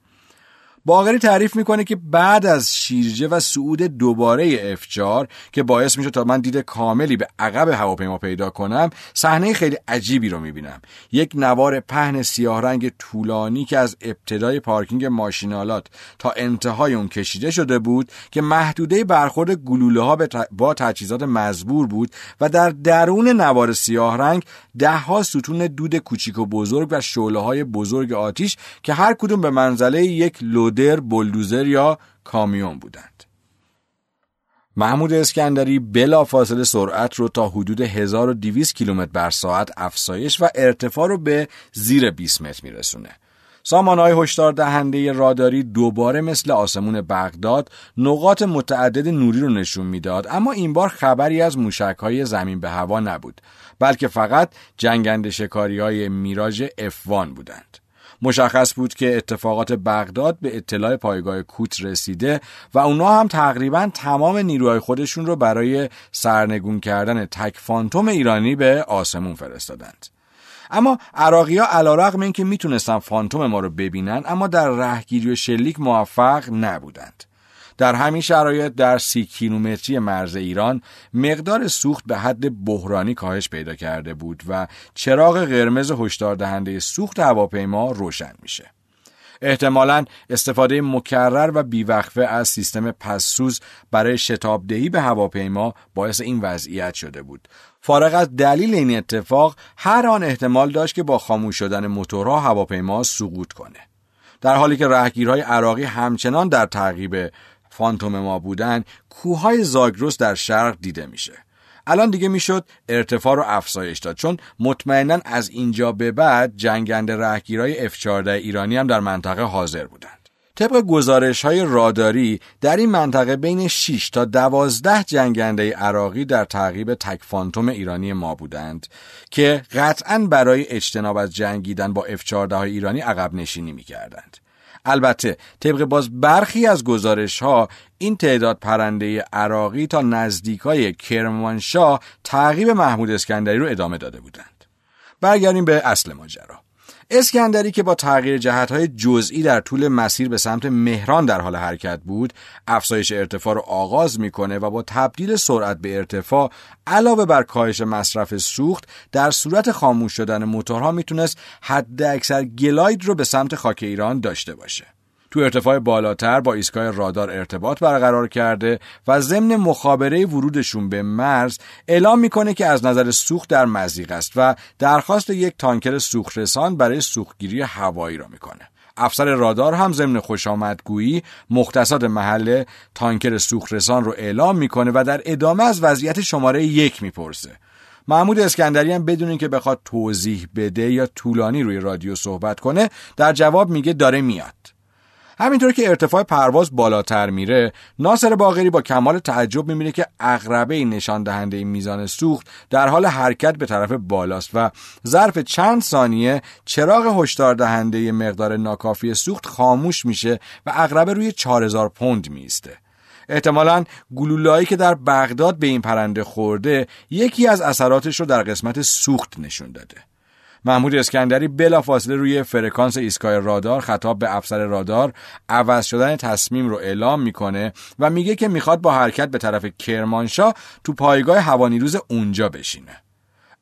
باغری تعریف می‌کنه که بعد از شیرجه و صعود دوباره افجار که باعث میشه تا من دید کاملی به عقب هواپیما پیدا کنم صحنه خیلی عجیبی رو می‌بینم. یک نوار پهن سیاه رنگ طولانی که از ابتدای پارکینگ ماشینالات تا انتهای اون کشیده شده بود که محدوده برخورد گلوله ها با تجهیزات مزبور بود و در درون نوار سیاه رنگ ده ها ستون دود کوچیک و بزرگ و شعله های بزرگ آتیش که هر کدوم به منزله یک لود لودر، بلدوزر یا کامیون بودند. محمود اسکندری بلا فاصله سرعت رو تا حدود 1200 کیلومتر بر ساعت افزایش و ارتفاع رو به زیر 20 متر میرسونه. سامانهای هشدار دهنده راداری دوباره مثل آسمون بغداد نقاط متعدد نوری رو نشون می‌داد اما این بار خبری از موشکهای زمین به هوا نبود بلکه فقط جنگنده شکاری های میراژ افوان بودند مشخص بود که اتفاقات بغداد به اطلاع پایگاه کوت رسیده و اونا هم تقریبا تمام نیروهای خودشون رو برای سرنگون کردن تک فانتوم ایرانی به آسمون فرستادند. اما عراقی ها علا رقم این که می‌تونستن فانتوم ما رو ببینن اما در رهگیری و شلیک موفق نبودند. در همین شرایط در سی کیلومتری مرز ایران مقدار سوخت به حد بحرانی کاهش پیدا کرده بود و چراغ قرمز هشدار دهنده سوخت هواپیما روشن میشه. احتمالا استفاده مکرر و بیوقفه از سیستم پسسوز برای شتابدهی به هواپیما باعث این وضعیت شده بود. فارغ از دلیل این اتفاق هر آن احتمال داشت که با خاموش شدن موتورها هواپیما سقوط کنه. در حالی که رهگیرهای عراقی همچنان در تعقیب فانتوم ما بودن کوههای زاگرس در شرق دیده میشه الان دیگه می‌شد ارتفاع رو افزایش داد چون مطمئنا از اینجا به بعد جنگنده رهگیرهای F-14 ایرانی هم در منطقه حاضر بودند طبق گزارش های راداری در این منطقه بین 6 تا 12 جنگنده عراقی در تعقیب تک فانتوم ایرانی ما بودند که قطعا برای اجتناب از جنگیدن با F-14 های ایرانی عقب نشینی می‌کردند. البته طبق باز برخی از گزارش ها این تعداد پرنده عراقی تا نزدیکای کرمانشاه تعقیب محمود اسکندری رو ادامه داده بودند. برگردیم به اصل ماجرا. اسکندری که با تغییر جهتهای جزئی در طول مسیر به سمت مهران در حال حرکت بود افزایش ارتفاع رو آغاز می‌کنه و با تبدیل سرعت به ارتفاع علاوه بر کاهش مصرف سوخت در صورت خاموش شدن موتورها می‌تونست حد اکثر گلاید رو به سمت خاک ایران داشته باشه. تو ارتفاع بالاتر با ایستگاه رادار ارتباط برقرار کرده و ضمن مخابره ورودشون به مرز اعلام می‌کنه که از نظر سوخت در مزیق است و درخواست یک تانکر سوخترسان برای سوختگیری هوایی را می‌کنه. افسر رادار هم ضمن خوش آمدگویی مختصات محل تانکر سوخترسان رو اعلام می‌کنه و در ادامه از وضعیت شماره یک می‌پرسه. محمود اسکندری هم بدون اینکه بخواد توضیح بده یا طولانی روی رادیو صحبت کنه در جواب میگه داره میاد. همینطور که ارتفاع پرواز بالاتر میره ناصر باغری با کمال تعجب می‌بینه که اقربه نشان دهنده میزان سوخت در حال حرکت به طرف بالاست و ظرف چند ثانیه چراغ هشدار دهنده مقدار ناکافی سوخت خاموش میشه و اقربه روی 4000 پوند میسته احتمالا گلولایی که در بغداد به این پرنده خورده یکی از اثراتش رو در قسمت سوخت نشون داده. محمود اسکندری بلافاصله روی فرکانس ایستگاه رادار خطاب به افسر رادار عوض شدن تصمیم رو اعلام می‌کنه و میگه که می‌خواد با حرکت به طرف کرمانشاه تو پایگاه هوانیروز اونجا بشینه.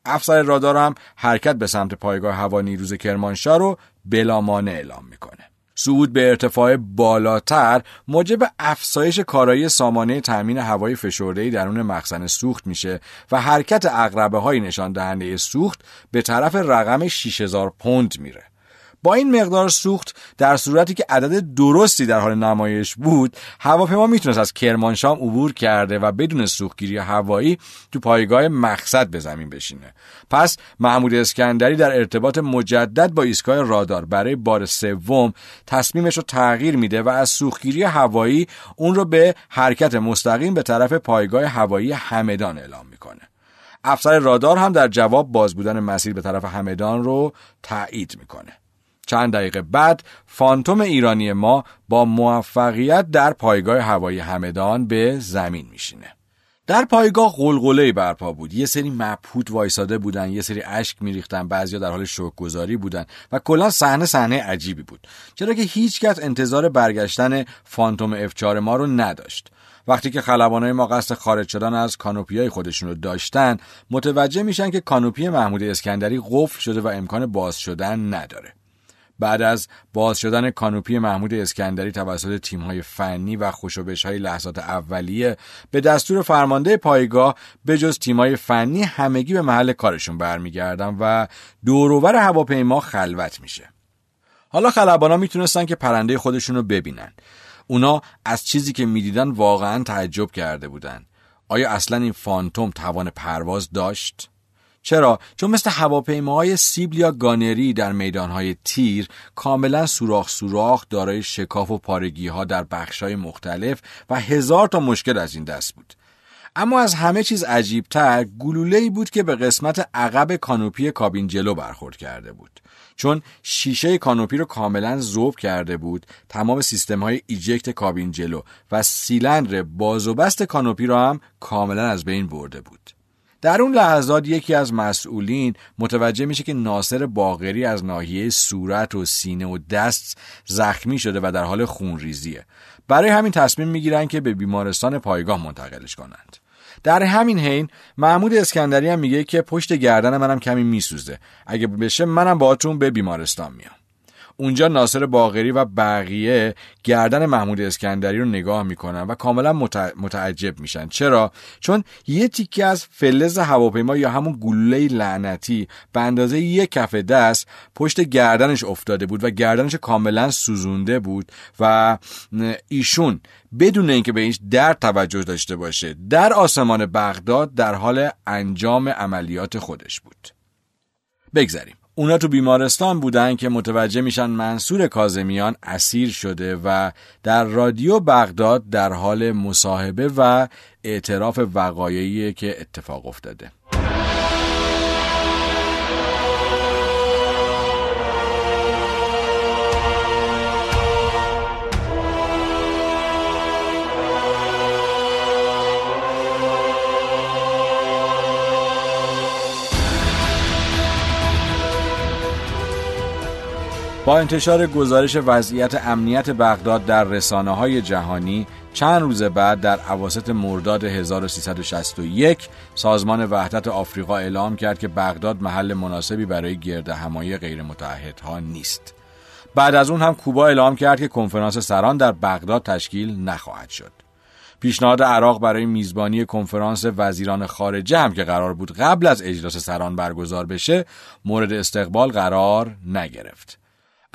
افسر رادار هم حرکت به سمت پایگاه هوانیروز کرمانشاه رو بلامانه اعلام می‌کنه. صعود به ارتفاع بالاتر موجب افزایش کارایی سامانه تأمین هوای فشرده‌ای درون مخزن سوخت میشه و حرکت اقربه های نشان دهنده سوخت به طرف رقم 6000 پوند میره. با این مقدار سوخت در صورتی که عدد درستی در حال نمایش بود هواپیما می‌تونست از کرمانشاه عبور کرده و بدون سوختگیری هوایی تو پایگاه مقصد به زمین بشینه. پس محمود اسکندری در ارتباط مجدد با ایستگاه رادار برای بار سوم تصمیمش رو تغییر میده و از سوختگیری هوایی اون رو به حرکت مستقیم به طرف پایگاه هوایی همدان اعلام می‌کنه. افسر رادار هم در جواب باز بودن مسیر به طرف همدان رو تایید می‌کنه. چند دقیقه بعد فانتوم ایرانی ما با موفقیت در پایگاه هوایی همدان به زمین میشینه. در پایگاه غلغله برپا بود. یه سری مبهوت وایساده بودن یه سری اشک میریختن بعضیا در حال گذاری بودن و کلا صحنه صحنه عجیبی بود. چرا که هیچکس انتظار برگشتن فانتوم اف ما رو نداشت. وقتی که خلبانای ما قصد خارج شدن از canopy ای خودشون رو داشتن متوجه میشن که canopy محمود اسکندری قفل شده و امکان باز شدن نداره. بعد از باز شدن canopy محمود اسکندری توسط تیم‌های فنی و های لحظات اولیه به دستور فرمانده پایگاه به جز تیم‌های فنی همگی به محل کارشون برمیگردن و دوروبر هواپیما خلوت میشه. حالا خلبانا می‌تونستن که پرنده خودشون رو ببینن. اونا از چیزی که می‌دیدن واقعا تعجب کرده بودن. آیا اصلا این فانتوم توان پرواز داشت؟ چرا؟ چون مثل هواپیماهای سیبل یا گانری در میدانهای تیر کاملا سوراخ سوراخ دارای شکاف و پارگی ها در بخشهای مختلف و هزار تا مشکل از این دست بود. اما از همه چیز عجیبتر گلوله ای بود که به قسمت عقب canopy کابین جلو برخورد کرده بود. چون شیشه canopy رو کاملا ذوب کرده بود تمام سیستم های eject کابین جلو و سیلندر باز و بست canopy رو هم کاملا از بین برده بود در اون لحظات یکی از مسئولین متوجه میشه که ناصر باغری از ناحیه صورت و سینه و دست زخمی شده و در حال خونریزیه. برای همین تصمیم می‌گیرن که به بیمارستان پایگاه منتقلش کنند. در همین حین محمود اسکندری هم میگه که پشت گردن منم کمی میسوزه. اگه بشه منم باهاتون به بیمارستان میام. اونجا ناصر باغری و بقیه گردن محمود اسکندری رو نگاه می‌کنن و کاملا متعجب میشن. چرا؟ چون یه تیکه از فلز هواپیما یا همون گلوله لعنتی به اندازه یک کف دست پشت گردنش افتاده بود و گردنش کاملا سوزونده بود و ایشون بدون اینکه به این درد توجه داشته باشه در آسمان بغداد در حال انجام عملیات خودش بود. بگذریم اونا تو بیمارستان بودن که متوجه میشن منصور کازمیان اسیر شده و در رادیو بغداد در حال مصاحبه و اعتراف وقایعی که اتفاق افتاده. با انتشار گزارش وضعیت امنیت بغداد در رسانه های جهانی چند روز بعد در عواسط مرداد 1361 سازمان وحدت آفریقا اعلام کرد که بغداد محل مناسبی برای گرد همایی غیر متحدها نیست. بعد از اون هم کوبا اعلام کرد که کنفرانس سران در بغداد تشکیل نخواهد شد. پیشنهاد عراق برای میزبانی کنفرانس وزیران خارجه هم که قرار بود قبل از اجلاس سران برگزار بشه مورد استقبال قرار نگرفت.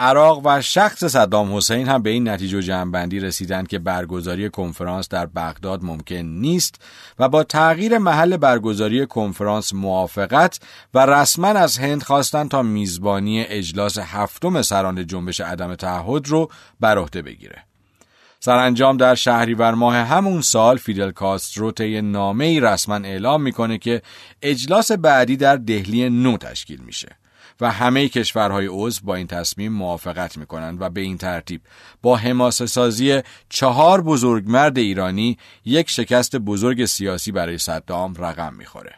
عراق و شخص صدام حسین هم به این نتیجه جمعبندی رسیدند که برگزاری کنفرانس در بغداد ممکن نیست و با تغییر محل برگزاری کنفرانس موافقت و رسما از هند خواستند تا میزبانی اجلاس هفتم سران جنبش عدم تعهد رو بر عهده بگیره. سرانجام در شهریور ماه همون سال فیدل کاسترو طی نامه ای رسما اعلام می‌کنه که اجلاس بعدی در دهلی نو تشکیل میشه. و همه کشورهای عضو با این تصمیم موافقت می کنند و به این ترتیب با حماسه سازی چهار بزرگمرد ایرانی یک شکست بزرگ سیاسی برای صدام رقم می‌خوره.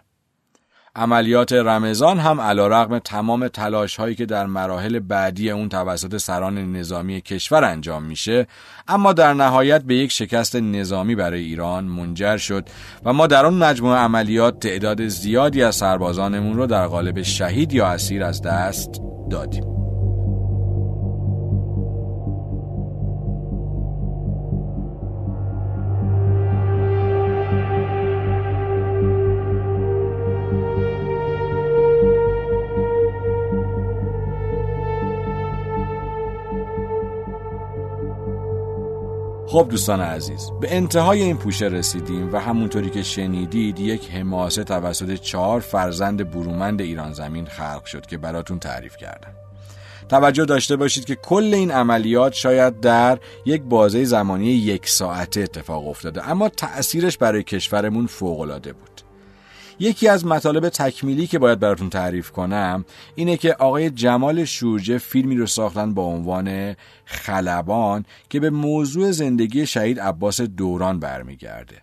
عملیات رمضان هم علا رقم تمام تلاش هایی که در مراحل بعدی اون توسط سران نظامی کشور انجام میشه اما در نهایت به یک شکست نظامی برای ایران منجر شد و ما در اون مجموعه عملیات تعداد زیادی از سربازانمون رو در قالب شهید یا اسیر از دست دادیم. خب دوستان عزیز به انتهای این پوشه رسیدیم و همونطوری که شنیدید یک حماسه توسط چهار فرزند برومند ایران زمین خلق شد که براتون تعریف کردم. توجه داشته باشید که کل این عملیات شاید در یک بازه زمانی یک ساعته اتفاق افتاده اما تأثیرش برای کشورمون فوقالعاده بود. یکی از مطالب تکمیلی که باید براتون تعریف کنم اینه که آقای جمال شورجه فیلمی رو ساختن با عنوان خلبان که به موضوع زندگی شهید عباس دوران برمیگرده.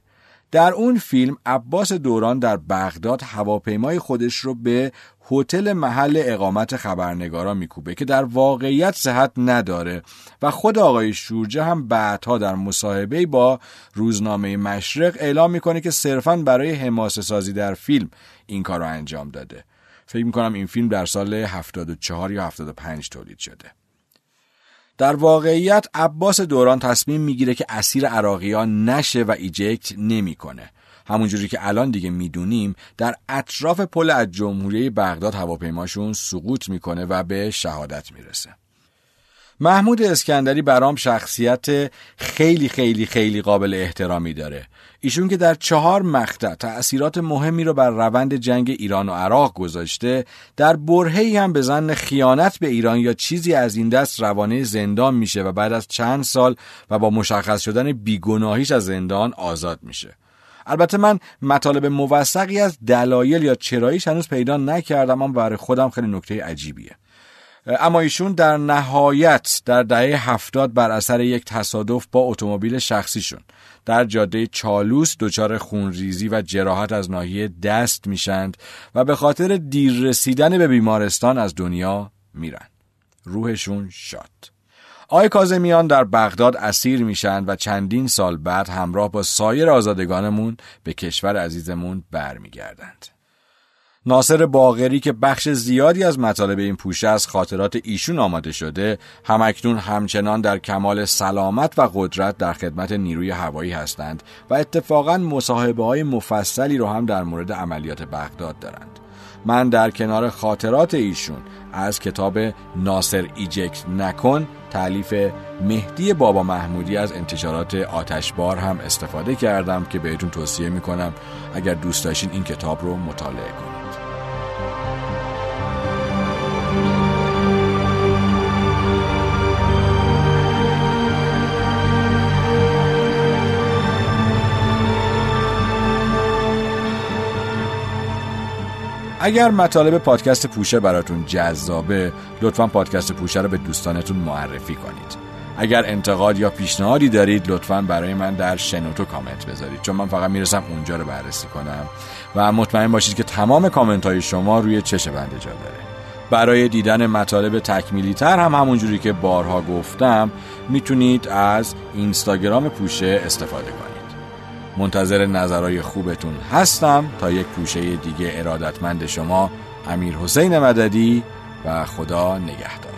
در اون فیلم عباس دوران در بغداد هواپیمای خودش رو به هتل محل اقامت خبرنگارا میکوبه که در واقعیت صحت نداره و خود آقای شورجه هم بعدها در مصاحبه با روزنامه مشرق اعلام می‌کنه که صرفا برای حماسه سازی در فیلم این کار رو انجام داده. فکر می‌کنم این فیلم در سال 74 یا 75 تولید شده. در واقعیت عباس دوران تصمیم می‌گیره که اسیر عراقیان نشه و ایجکت نمی‌کنه. همونجوری که الان دیگه می‌دونیم در اطراف پل از جمهوری بغداد هواپیماشون سقوط می‌کنه و به شهادت می‌رسه. محمود اسکندری برام شخصیت خیلی خیلی خیلی قابل احترامی داره. ایشون که در چهار مقطع تأثیرات مهمی رو بر روند جنگ ایران و عراق گذاشته در برهی هم به زن خیانت به ایران یا چیزی از این دست روانه زندان میشه و بعد از چند سال و با مشخص شدن بیگناهیش از زندان آزاد میشه. البته من مطالب موثقی از دلایل یا چراییش هنوز پیدا نکردم اما برای خودم خیلی نکته عجیبیه. اما ایشون در نهایت در دهه هفتاد بر اثر یک تصادف با اتومبیل شخصیشون در جاده چالوس دچار خونریزی و جراحت از ناحیه دست میشند و به خاطر دیر رسیدن به بیمارستان از دنیا میرن. روحشون شاد. آقای کازمیان در بغداد اسیر میشن و چندین سال بعد همراه با سایر آزادگانمون به کشور عزیزمون برمیگردند. ناصر باغری که بخش زیادی از مطالب این پوشه از خاطرات ایشون آماده شده همکنون همچنان در کمال سلامت و قدرت در خدمت نیروی هوایی هستند و اتفاقا مصاحبه های مفصلی رو هم در مورد عملیات بغداد دارند من در کنار خاطرات ایشون از کتاب ناصر ایجکت نکن تعلیف مهدی بابا محمودی از انتشارات آتشبار هم استفاده کردم که بهتون توصیه می‌کنم اگر دوست داشتین این کتاب رو مطالعه کنید. اگر مطالب پادکست پوشه براتون جذابه لطفا پادکست پوشه رو به دوستانتون معرفی کنید. اگر انتقاد یا پیشنهادی دارید لطفا برای من در شنوتو کامنت بذارید. چون من فقط می‌رسم اونجا رو بررسی کنم. و مطمئن باشید که تمام کامنت های شما روی چش بنده جا داره. برای دیدن مطالب تکمیلی تر هم همونجوری که بارها گفتم می‌تونید از اینستاگرام پوشه استفاده کنید. منتظر نظرهای خوبتون هستم تا یک پوشه دیگه ارادتمند شما امیر حسین مددی و خدا نگهدار.